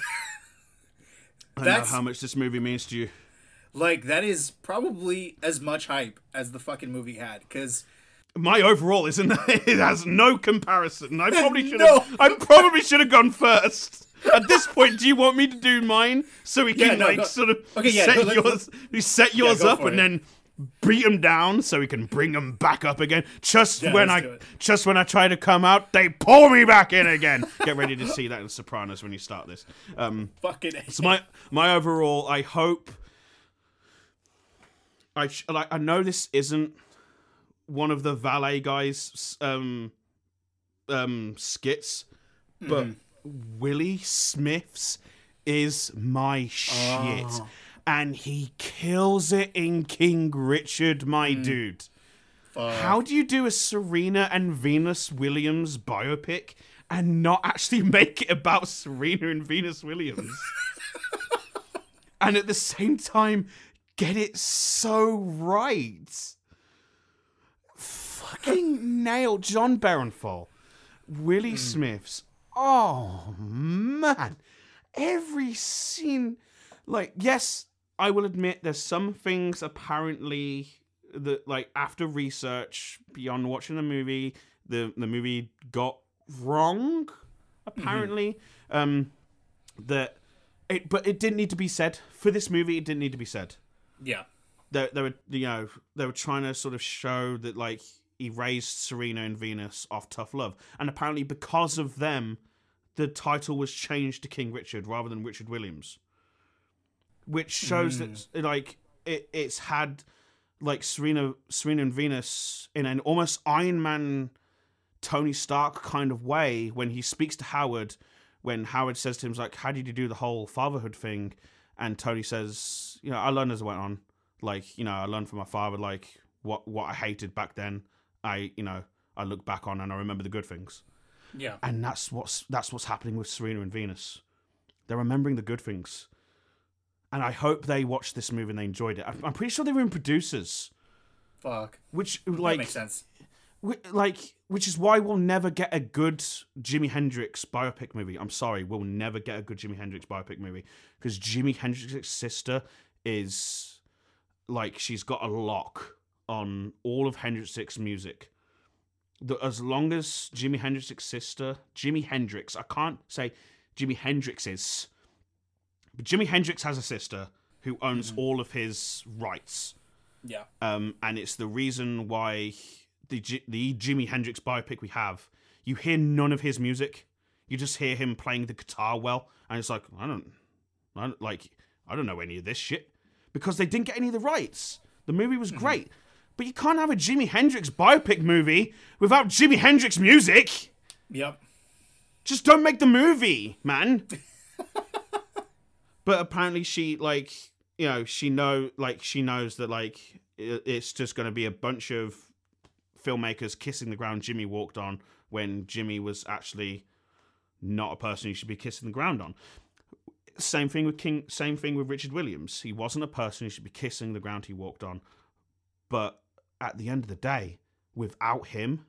know That's- how much this movie means to you. Like, that is probably as much hype as the fucking movie had. Because, My overall isn't. It has no comparison. I probably should No. have. I probably should have gone first. At this point, do you want me to do mine so we Yeah, can no, like go- sort of Okay, yeah, set let- yours? We set yours go up and it. then beat him down so we can bring him back up again. Just Yeah, when I just when I try to come out, they pull me back in again. Get ready to see that in Sopranos when you start this. Um, fucking. so my my overall, I hope. I like. I know this isn't one of the valet guys' um um skits, but Willie Smith's is my shit, and he kills it in King Richard, my hmm. dude. How do you do a Serena and Venus Williams biopic and not actually make it about Serena and Venus Williams? and at the same time, get it so right. Fucking nailed Jon Bernthal, Willie hmm. Smith's. Oh man, every scene. Like, yes, I will admit there's some things apparently that, like, after research beyond watching the movie, the the movie got wrong. Apparently, um, that it, but it didn't need to be said for this movie. It didn't need to be said Yeah. they, they were you know they were trying to sort of show that like he raised Serena and Venus off tough love, and apparently because of them, the title was changed to King Richard rather than Richard Williams, which shows that mm. like it it's had like Serena Serena and Venus in an almost Iron Man Tony Stark kind of way when he speaks to Howard when Howard says to him like how did you do the whole fatherhood thing? And Tony says you know I learned as I went on. Like you know I learned from my father like what what I hated back then. I you know I look back on and I remember the good things. Yeah. and that's what's that's what's happening with Serena and Venus. They're remembering the good things and I hope they watched this movie and they enjoyed it I'm pretty sure they were in producers Fuck. which that like makes sense. Wh- like which is why we'll never get a good Jimi Hendrix biopic movie. I'm sorry, we'll never get a good Jimi Hendrix biopic movie because Jimi Hendrix's sister is like she's got a lock on all of Hendrix's music. The, as long as Jimi Hendrix's sister, Jimi Hendrix, I can't say Jimi Hendrix's, but Jimi Hendrix has a sister who owns all of his rights. Yeah. Um, and it's the reason why the J- the Jimi Hendrix biopic we have, you hear none of his music. You just hear him playing the guitar well, and it's like I don't, I don't like I don't know any of this shit because they didn't get any of the rights. The movie was great, but you can't have a Jimi Hendrix biopic movie without Jimi Hendrix music. Yep. Just don't make the movie, man. but apparently she like you know she know like she knows that like it's just going to be a bunch of filmmakers kissing the ground Jimmy walked on when Jimmy was actually not a person you should be kissing the ground on. Same thing with King. Same thing with Richard Williams. He wasn't a person who should be kissing the ground he walked on. But at the end of the day, without him,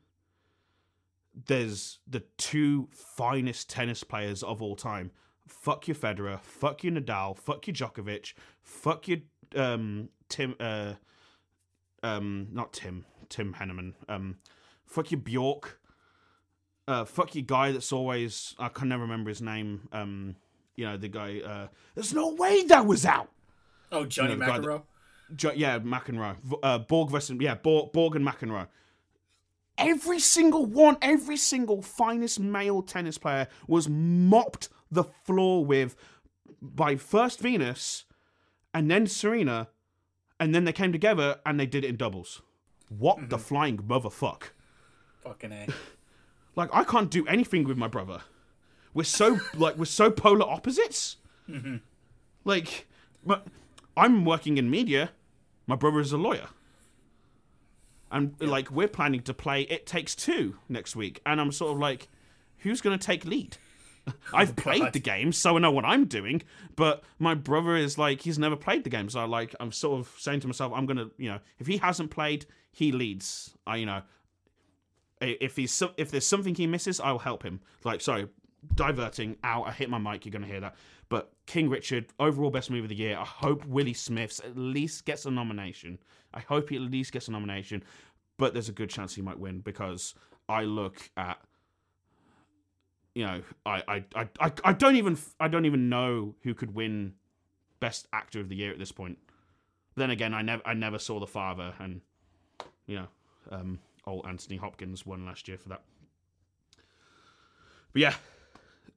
there's the two finest tennis players of all time. Fuck your Federer, fuck your Nadal, fuck your Djokovic, fuck your um Tim uh um not Tim, Tim Henman. Um fuck your Bjork. Uh fuck your guy that's always I can never remember his name. Um you know, the guy uh there's no way that was out. Oh, Johnny You know, guy that- McEnroe. Jo- yeah, McEnroe. Uh, Borg versus yeah, Borg, Borg and McEnroe. Every single one, every single finest male tennis player was mopped the floor with by first Venus and then Serena, and then they came together and they did it in doubles. What the mm-hmm. flying motherfuck? Fucking a. Like I can't do anything with my brother. We're so like we're so polar opposites. Mm-hmm. Like, my, I'm working in media. My brother is a lawyer, and like we're planning to play It Takes Two next week, and I'm sort of like, who's gonna take lead? I've oh, played God. the game, so I know what I'm doing. But my brother is like, he's never played the game, so I like, I'm sort of saying to myself, I'm gonna, you know, if he hasn't played, he leads. I, you know, if he's if there's something he misses, I'll help him. Like, sorry, diverting out. I hit my mic. You're gonna hear that. But King Richard, overall best movie of the year. I hope Willie Smiths at least gets a nomination. I hope he at least gets a nomination. But there's a good chance he might win because I look at. You know, I, I, I, I, don't even I don't even know who could win best actor of the year at this point. Then again, I never I never saw the father, and you know, um, old Anthony Hopkins won last year for that. But yeah,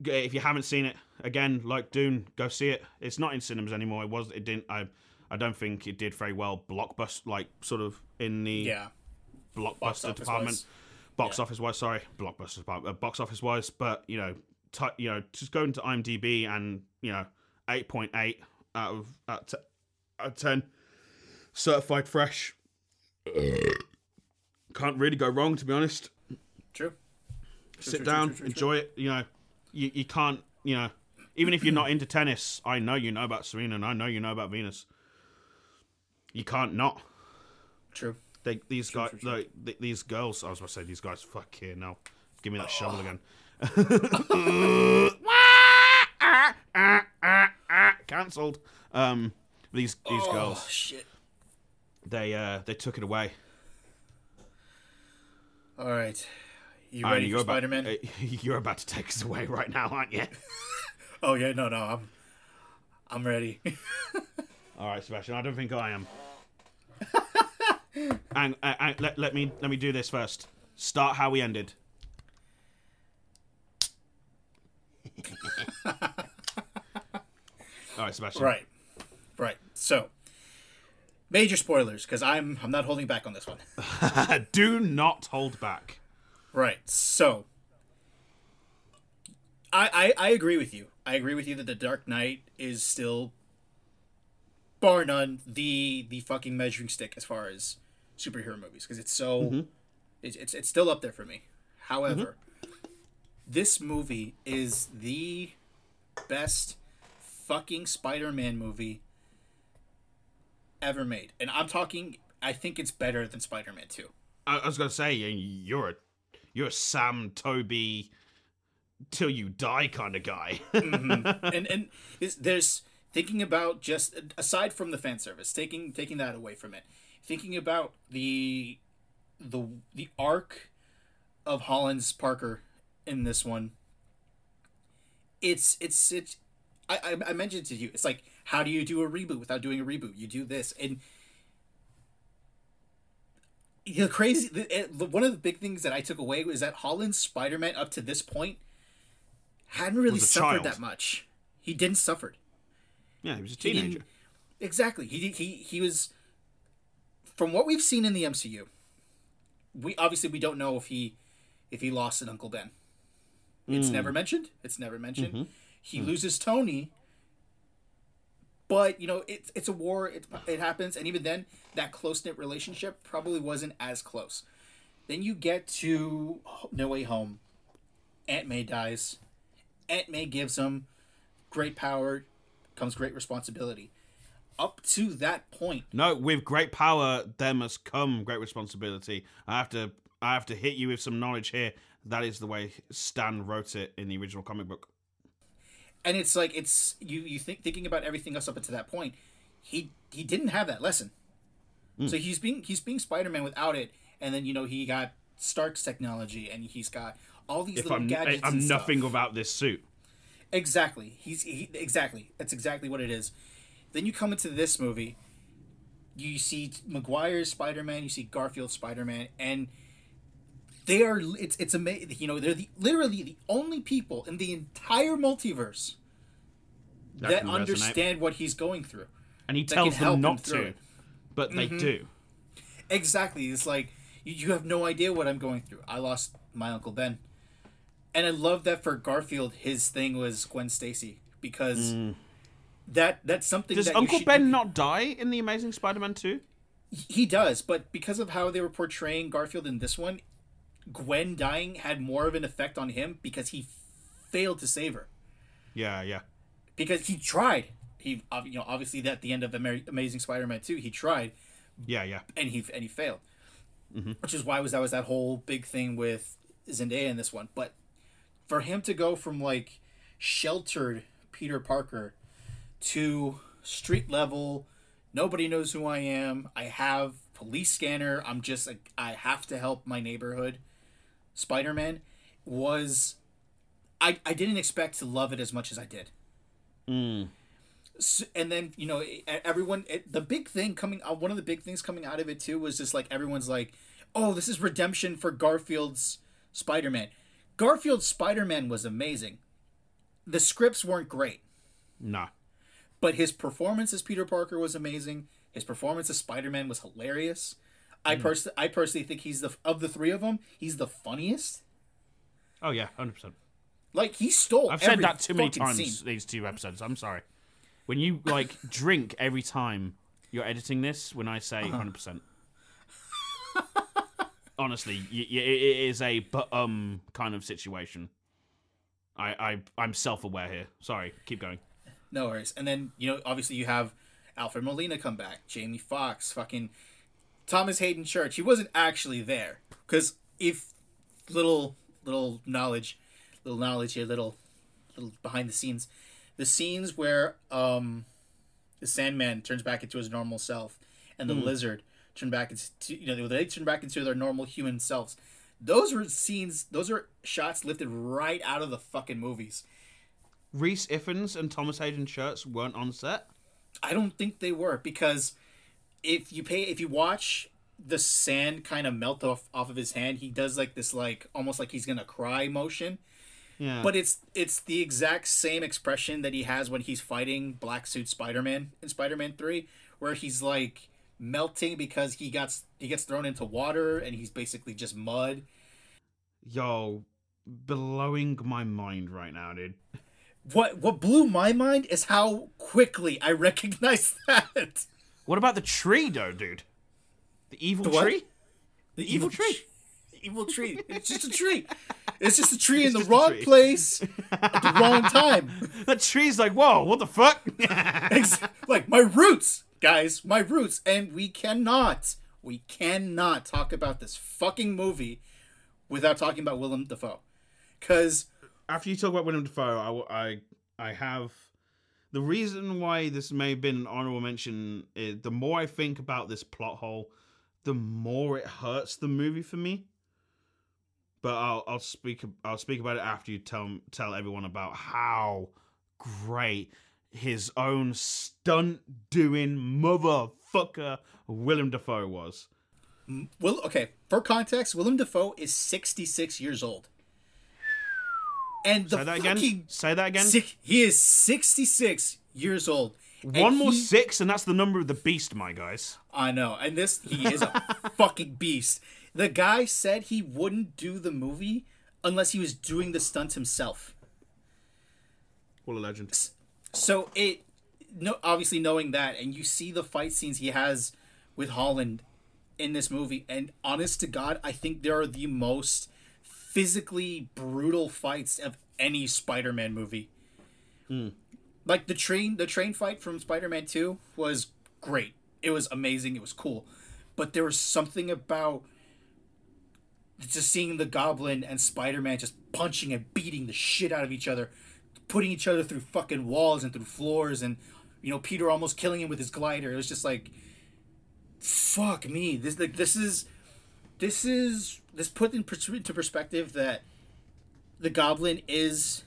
if you haven't seen it, again, like Dune, go see it. It's not in cinemas anymore. It was. It didn't. I. I don't think it did very well. Blockbuster, like sort of in the Yeah. blockbuster department, wise. Box Yeah. office wise. Sorry, blockbuster department, uh, box office wise. But you know, t- you know, just going to IMDb and you know, eight point eight out of out, t- out of ten, certified fresh. Can't really go wrong, to be honest. True. Sit true, down, true, true. enjoy it. You know, you you can't. You know, even if you're not into tennis, I know you know about Serena, and I know you know about Venus. You can't not. True. They, these guys, true, true. like, th- these girls. I was about to say these guys. Fuck here now. Give me that shovel again. Cancelled. Um, these these Oh girls. shit. They uh they took it away. All right. You ready you're Spider Man? uh, you're about to take us away right now, aren't you? Oh yeah, no, no, I'm, I'm ready. All right, Sebastian. I don't think I am. And, uh, and, and let, let me let me do this first. Start how we ended. All right, Sebastian. right, right. So, major spoilers because I'm I'm not holding back on this one. Do not hold back. Right. So I, I I agree with you. I agree with you that the Dark Knight is still bar none the the fucking measuring stick as far as superhero movies because it's so mm-hmm. it's, it's it's still up there for me. However, mm-hmm. this movie is the best fucking Spider-Man movie ever made. And I'm talking I think it's better than Spider-Man 2. I, I was gonna say you're a you're a Sam Toby till you die kind of guy. Mm-hmm. and and is, there's thinking about just aside from the fan service, taking taking that away from it, thinking about the the the arc of Holland's Parker in this one. It's it's it's I, I mentioned to you. It's like how do you do a reboot without doing a reboot? You do this and the crazy the, eh, the, one of the big things that I took away was that Holland's Spider-Man up to this point hadn't really suffered child. that much. He didn't suffer. Yeah, he was a He teenager. Exactly. He he he was from what we've seen in the MCU. We obviously we don't know if he if he lost an Uncle Ben. It's hmm. never mentioned. It's never mentioned. Mm-hmm. He hmm. loses Tony. But you know it's it's a war. It it happens, and even then, that close knit relationship probably wasn't as close. Then you get to No Way Home. Aunt May dies. Aunt May gives him great power, comes great responsibility. Up to that point, No, with great power there must come great responsibility. I have to I have to hit you with some knowledge here. That is the way Stan wrote it in the original comic book. and it's like it's you you think thinking about everything else up until that point, he he didn't have that lesson. Hmm. So he's being he's being Spider Man without it, and then you know he got Stark's technology, and he's got all these If little I'm gadgets. I'm nothing without this suit. Exactly. He's he, exactly. That's exactly what it is. Then you come into this movie, you see Maguire's Spider Man, you see Garfield's Spider Man, and they are it's it's amazing. You know, they're the literally the only people in the entire multiverse That that, can resonate. understand what he's going through. And he tells them not to. it. But they mm-hmm. do. Exactly. It's like you, you have no idea what I'm going through. I lost my uncle Ben, and I love that for Garfield, his thing was Gwen Stacy because mm. that that's something. Does that Uncle should- Ben not die in the Amazing Spider-Man 2? He does, but because of how they were portraying Garfield in this one, Gwen dying had more of an effect on him because he failed to save her. Yeah, yeah. Because he tried. He, you know, obviously at the end of Amer- Amazing Spider-Man two, he tried, Yeah, yeah. and he and he failed. Mm-hmm. Which is why was that was that whole big thing with Zendaya in this one. But for him to go from like sheltered Peter Parker to street level, nobody knows who I am. I have police scanner. I'm just like I have to help my neighborhood. Spider Man was I I didn't expect to love it as much as I did. Mm. S and then you know everyone it, the big thing coming out one of the big things coming out of it too was just like everyone's like oh this is redemption for garfield's spider-man garfield's spider-man was amazing the scripts weren't great Nah. but his performance as peter parker was amazing his performance as spider-man was hilarious i pers- i personally think he's the of the three of them he's the funniest Oh yeah, 100%. like he stole I've said that too many times scene. these two episodes. I'm sorry. When you like drink every time you're editing this, when I say Uh-huh. 100%. Honestly, y- y- it is a but um kind of situation. I I I'm self-aware here. Sorry, keep going. No worries. And then, you know, obviously you have Alfred Molina come back, Jamie Foxx, fucking Thomas Haden Church. He wasn't actually there. Because if little little knowledge little knowledge here, little little behind the scenes. The scenes where um the Sandman turns back into his normal self and the lizard turn back into you know they turn back into their normal human selves. Those were scenes those are shots lifted right out of the fucking movies. Rhys Ifans and Thomas Haden Church weren't on set. I don't think they were because if you pay if you watch the sand kind of melt off off of his hand, he does like this like almost like he's gonna cry motion. Yeah. But it's it's the exact same expression that he has when he's fighting Black Suit Spider Man in Spider Man Three, where he's like melting because he gets he gets thrown into water and he's basically just mud. Yo, blowing my mind right now, dude. What what blew my mind is how quickly I recognized that. What about the tree, though, dude? The evil The tree? The evil tree. evil tree. It's just a tree. It's just a tree in the wrong place at the wrong time. That tree's like, whoa, what the fuck? Like my roots, guys, my roots, and we cannot, we cannot talk about this fucking movie without talking about Willem Dafoe, because After you talk about Willem Dafoe, I, I have the reason why this may have been an honorable mention is the more I think about this plot hole, the more it hurts the movie for me. But I'll I'll speak I'll speak about it after you tell tell everyone about how great his own stunt doing motherfucker Willem Dafoe was. Will okay, for context, Willem Dafoe is 66 years old. And the Say that fucking again. Say that again. he is 66 years old. One more he- six, and that's the number of the beast, my guys. I know. And this he is a fucking beast. The guy said he wouldn't do the movie unless he was doing the stunts himself. What a legend. So it no obviously knowing that and you see the fight scenes he has with Holland in this movie and honest to god I think there are the most physically brutal fights of any Spider-Man movie. Hmm. Like the train the train fight from Spider-Man 2 was great. It was amazing, it was cool. But there was something about just seeing the goblin and Spider-Man just punching and beating the shit out of each other, putting each other through fucking walls and through floors, and you know Peter almost killing him with his glider. It was just like, fuck me. This like this is, this is this put into perspective that the Goblin is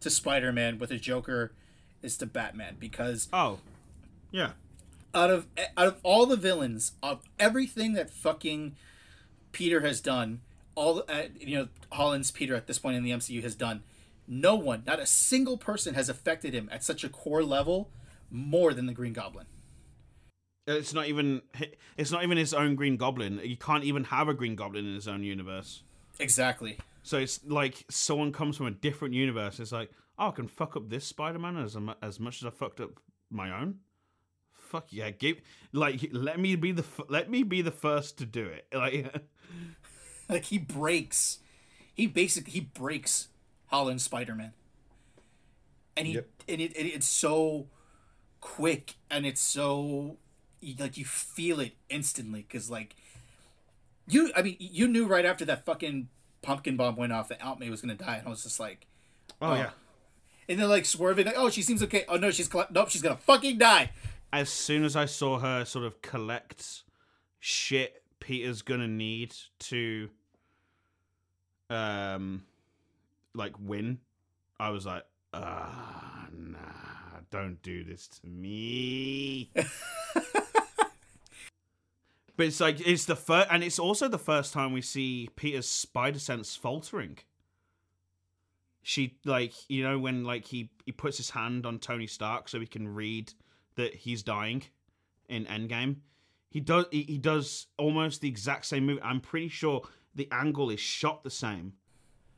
to Spider-Man what the Joker is to Batman because Oh, yeah. out of out of all the villains of everything that fucking Peter has done, all uh, you know Holland's Peter at this point in the MCU has done, no one, not a single person has affected him at such a core level more than the Green Goblin. It's not even. It's not even his own Green Goblin. You can't even have a Green Goblin in his own universe. Exactly. So it's like someone comes from a different universe. It's like, oh, I can fuck up this Spider-Man as as much as I fucked up my own. Fuck yeah, give like let me be the let me be the first to do it. Like Like he breaks, he basically he breaks Holland's Spider Man, and he and it, it it's so quick and it's so like you feel it instantly because like you I mean you knew right after that fucking pumpkin bomb went off that Aunt May was gonna die and I was just like oh yeah. and then like swerving like oh she seems okay. Oh no she's nope she's gonna fucking die. As soon as I saw her sort of collect shit Peter's gonna need to um like win, I was like, ah nah, don't do this to me. But it's like it's the first, and it's also the first time we see Peter's spider sense faltering. She like you know when like he he puts his hand on Tony Stark so he can read that he's dying in Endgame. He does he, he does almost the exact same move. I'm pretty sure the angle is shot the same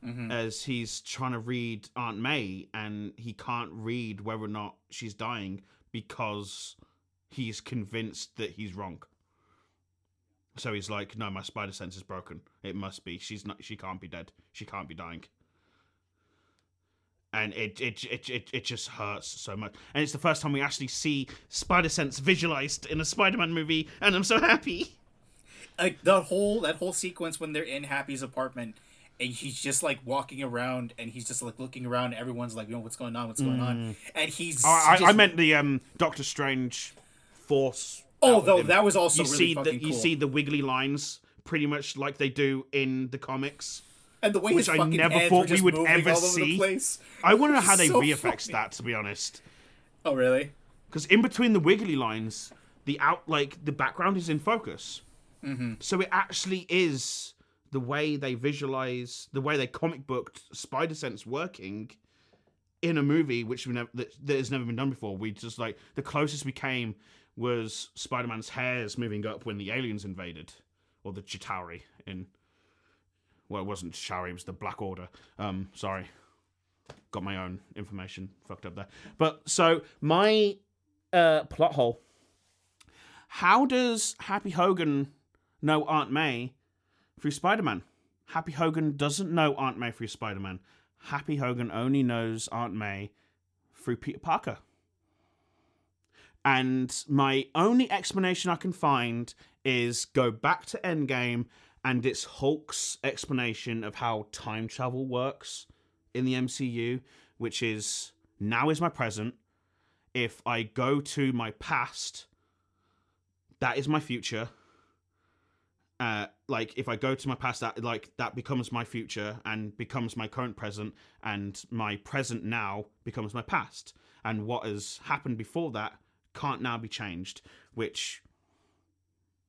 Mm-hmm. as he's trying to read Aunt May and he can't read whether or not she's dying because he's convinced that he's wrong. So he's like, "No, my spider sense is broken. It must be. She's not. She can't be dead. She can't be dying." And it it it it, it just hurts so much. And it's the first time we actually see spider sense visualized in a Spider-Man movie, and I'm so happy. like that whole that whole sequence when they're in Happy's apartment and he's just like walking around and he's just like looking around everyone's like you know what's going on what's going on and he's Oh, I, I meant the um Doctor Strange force. oh out of though that was also you really see the fucking you cool see the wiggly lines pretty much like they do in the comics. and the way which I never thought we would ever all over the see. I wonder how they So funny. that to be honest. oh really because in between the wiggly lines, the out like the background is in focus. Mm-hmm. So it actually is the way they visualize, the way they comic booked Spider Sense working in a movie, which we never that, that has never been done before. We just like the closest we came was Spider Man's hairs moving up when the aliens invaded, or the Chitauri in. Well, it wasn't Chitauri; it was the Black Order. Um, sorry, got my own information fucked up there. But so my uh, plot hole. How does Happy Hogan know Aunt May through Spider Man? Happy Hogan doesn't know Aunt May through Spider Man. Happy Hogan only knows Aunt May through Peter Parker. And my only explanation I can find is go back to Endgame and it's Hulk's explanation of how time travel works in the MCU, which is now is my present, if I go to my past, that is my future. Uh, like if I go to my past, that like that becomes my future and becomes my current present, and my present now becomes my past. And what has happened before that can't now be changed, which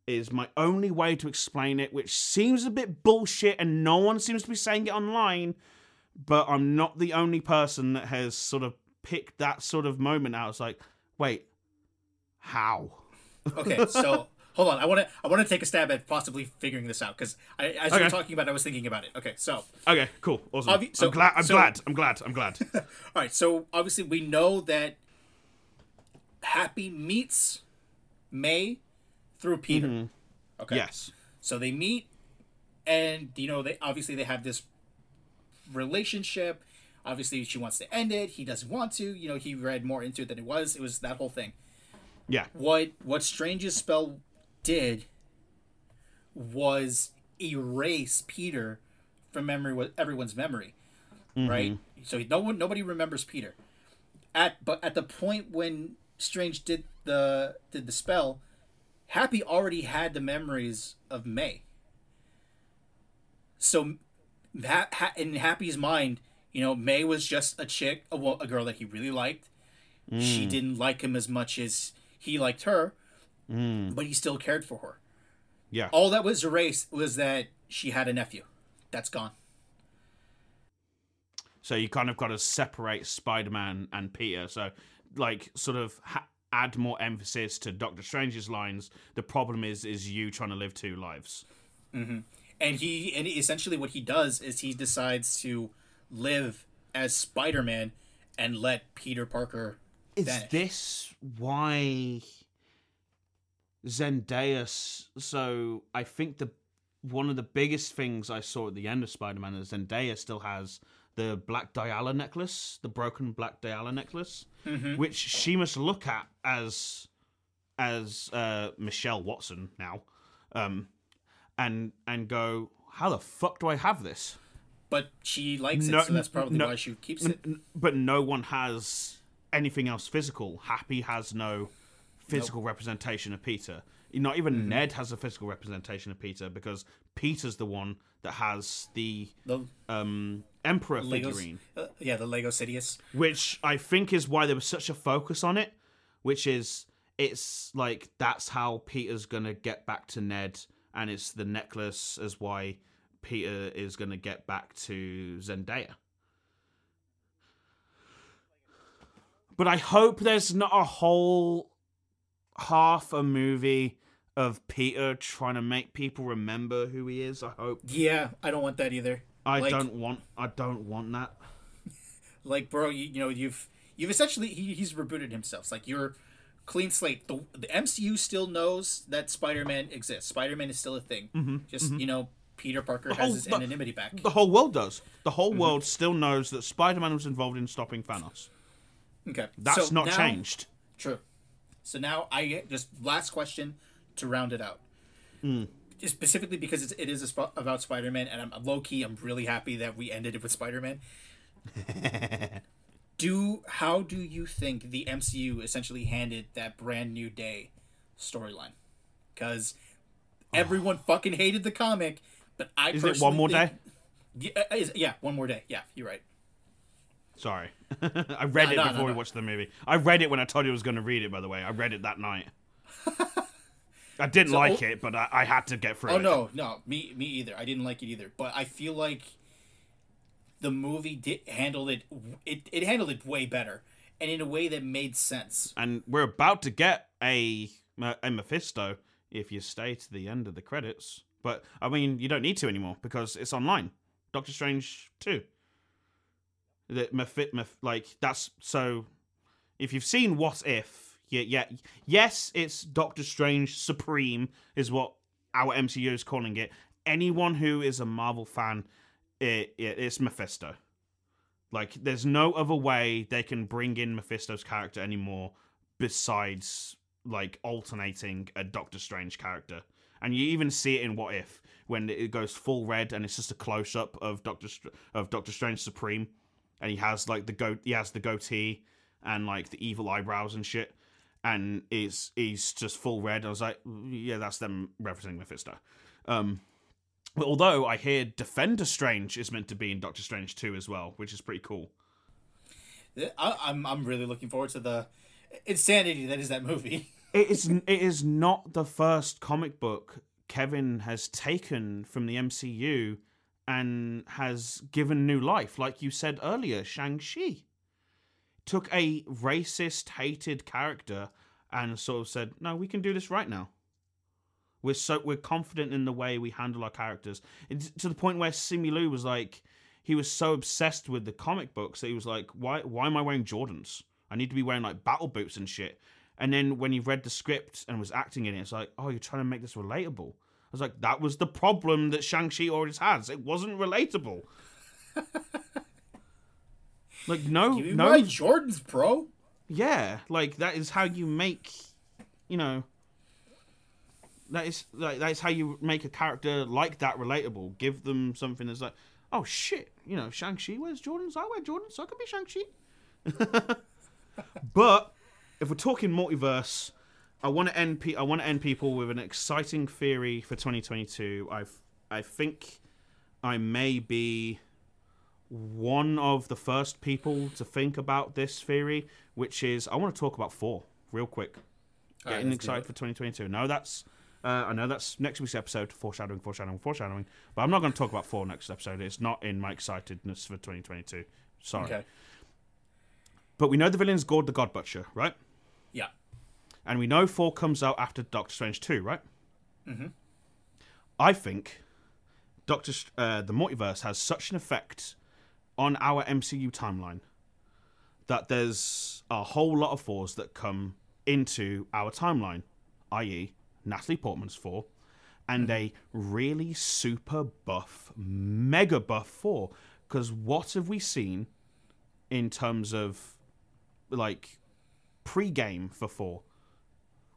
is my only way to explain it, which seems a bit bullshit, and no one seems to be saying it online. But I'm not the only person that has sort of picked that sort of moment out. It's like, wait, how? Okay, so hold on. I want to I want to take a stab at possibly figuring this out because as you Okay. were talking about, it, I was thinking about it. Okay, so Okay, cool, awesome. Obvi- so- I'm glad. I'm so- glad. I'm glad. I'm glad. all right, so obviously we know that Happy meets May through Peter. Mm-hmm. Okay. yes. So they meet, and you know they obviously they have this relationship. Obviously, she wants to end it. He doesn't want to. You know, he read more into it than it was. It was that whole thing. Yeah. What what Strange's spell did was erase Peter from memory with everyone's memory, mm-hmm. right? So no one nobody remembers Peter. At but at the point when Strange did the did the spell, Happy already had the memories of May. So, in Happy's mind, you know, May was just a chick, a, a girl that he really liked. She mm. didn't like him as much as he liked her, Mm. but he still cared for her. Yeah. All that was erased was that she had a nephew. That's gone. So you kind of got to separate Spider-Man and Peter. So, like, sort of ha- add more emphasis to Doctor Strange's lines. The problem is, is you trying to live two lives. Mm-hmm. and he and essentially what he does is he decides to live as Spider-Man and let Peter Parker Is vanish. this why Zendaya? So I think the one of the biggest things I saw at the end of Spider-Man is Zendaya still has the Black Dahlia necklace, the broken Black Dahlia necklace, which she must look at as as uh, Michelle Watson now, um, and and go, how the fuck do I have this? but she likes it, so that's probably no- why she keeps it. N- but no one has anything else physical. Happy has no physical representation of Peter. Not even Mm-hmm. Ned has a physical representation of Peter because Peter's the one that has the The um, Emperor Legos, figurine, uh, yeah, the Lego Sidious. which I think is why there was such a focus on it. Which is, it's like that's how Peter's gonna get back to Ned, and it's the necklace as why Peter is gonna get back to Zendaya. But I hope there's not a whole half a movie of Peter trying to make people remember who he is. I hope. Yeah, I don't want that either. I Like- don't want. I don't want that. Like, bro, you, you know, you've you've essentially he, he's rebooted himself. It's like you're clean slate. The the MCU still knows that Spider-Man exists. Spider-Man is still a thing. Just you know, Peter Parker has whole- his the- anonymity back. The whole world does. The Mm-hmm. whole world still knows that Spider-Man was involved in stopping Thanos. Okay, That's so not now- changed. True. So now I get just last question to round it out. Just Specifically because it's, it is a sp- about Spider-Man, and I'm low key. I'm really happy that we ended it with Spider-Man. do how do you think the MCU essentially handed that brand new day storyline? Because everyone fucking hated the comic, but I Is it personally one more think- day? Yeah, uh, is- yeah, one more day. Yeah, you're right. Sorry. I read no, it no, before no, we watched the movie. I read it when I told you I was going to read it, by the way. I read it that night. I didn't so, like oh it, but I, I, had to get through oh, it. no, no. Me, me either. I didn't like it either. But I feel like the movie did handled it, it, it handled it way better and in a way that made sense. And we're about to get a, a Mephisto if you stay to the end of the credits. But I mean, you don't need to anymore because it's online. Doctor Strange 2. That Mephisto, like that's so. If you've seen What If, yeah, yeah, yes, it's Doctor Strange Supreme is what our MCU is calling it. Anyone who is a Marvel fan, it, it it's Mephisto. Like, there's no other way they can bring in Mephisto's character anymore besides like alternating a Doctor Strange character. And you even see it in What If when it goes full red and it's just a close up of Doctor Str- of Doctor Strange Supreme and he has like the go he has the goatee, and like the evil eyebrows and shit, and is he's just full red. I was like, yeah, that's them referencing Mephisto. Um, but although I hear Defender Strange is meant to be in Doctor Strange 2 as well, which is pretty cool. I, I'm I'm really looking forward to the insanity that is that movie. It is it is not the first comic book Kevin has taken from the MCU and has given new life. Like you said earlier, Shang-Chi took a racist, hated character and sort of said, "No, we can do this right now." We're so we're confident in the way we handle our characters. It's to the point where Simu Liu was like, he was so obsessed with the comic books that he was like, "Why? Why am I wearing Jordans? I need to be wearing like battle boots and shit." And then when he read the script and was acting in it, it's like, "Oh, you're trying to make this relatable." I was like, "That was the problem that Shang Chi always has. It wasn't relatable." like no, Give me no, my Jordans, bro. yeah, like that is how you make, you know, that is like that is how you make a character like that relatable. Give them something that's like, oh shit, you know, Shang Chi wears Jordans, I wear Jordans, so I could be Shang Chi. but if we're talking multiverse, I want to end. Pe- I want to end people with an exciting theory for 2022. I I think I may be one of the first people to think about this theory, which is I want to talk about Thor real quick. All right, Getting let's excited for 2022. No, that's uh, I know that's next week's episode. Foreshadowing, foreshadowing, foreshadowing. But I'm not going to talk about Thor next episode. It's not in my excitedness for 2022. Sorry. Okay. But we know the villain's Gorr the God Butcher, right? Yeah. And we know Thor comes out after Doctor Strange 2, right? Mm-hmm. I think Doctor uh, the multiverse has such an effect on our MCU timeline that there's a whole lot of Thors that come into our timeline, i.e., Natalie Portman's Thor, and a really super buff, mega buff Thor. Because what have we seen in terms of like pre-game for Thor?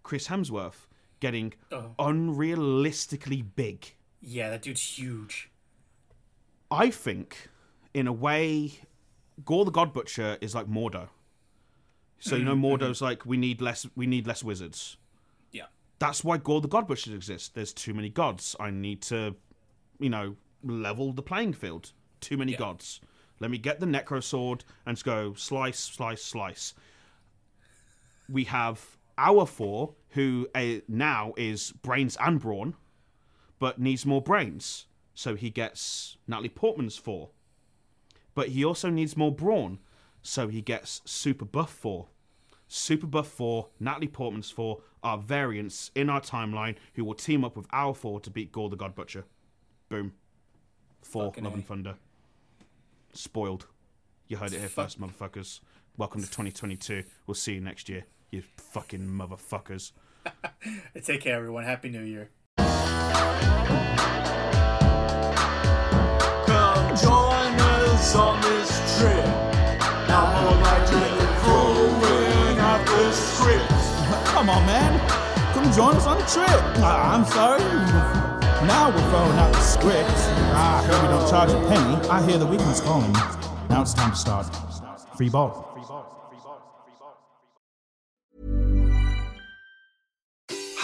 Chris Hemsworth getting oh. unrealistically big. Yeah, that dude's huge. I think, in a way, Gorr the God Butcher is like Mordo. So you know, mm-hmm, Mordo's mm-hmm. like we need less. We need less wizards. Yeah. That's why Gorr the God Butcher exists. There's too many gods. I need to, you know, level the playing field. Too many Yeah. gods. Let me get the Necro Sword and just go slice, slice, slice. We have our Thor, who uh, now is brains and brawn, but needs more brains. So he gets Natalie Portman's Thor. But he also needs more brawn. So he gets Super Buff Thor. Super Buff Thor, Natalie Portman's Thor are variants in our timeline who will team up with our Thor to beat Gorr the God Butcher. Boom. Thor, Fucking Love A. and Thunder. Spoiled. You heard it here first, motherfuckers. Welcome to 2022. We'll see you next year, you fucking motherfuckers. Take care, everyone. Happy New Year. Come join us on this trip. Now more like throwing out the script. Come on, man. Come join us on the trip. Ah, I'm sorry. Now we're throwing out the script. Ah, I heard we don't charge a penny. I hear the weekend's calling. Now it's time to start. Free ball. Free ball.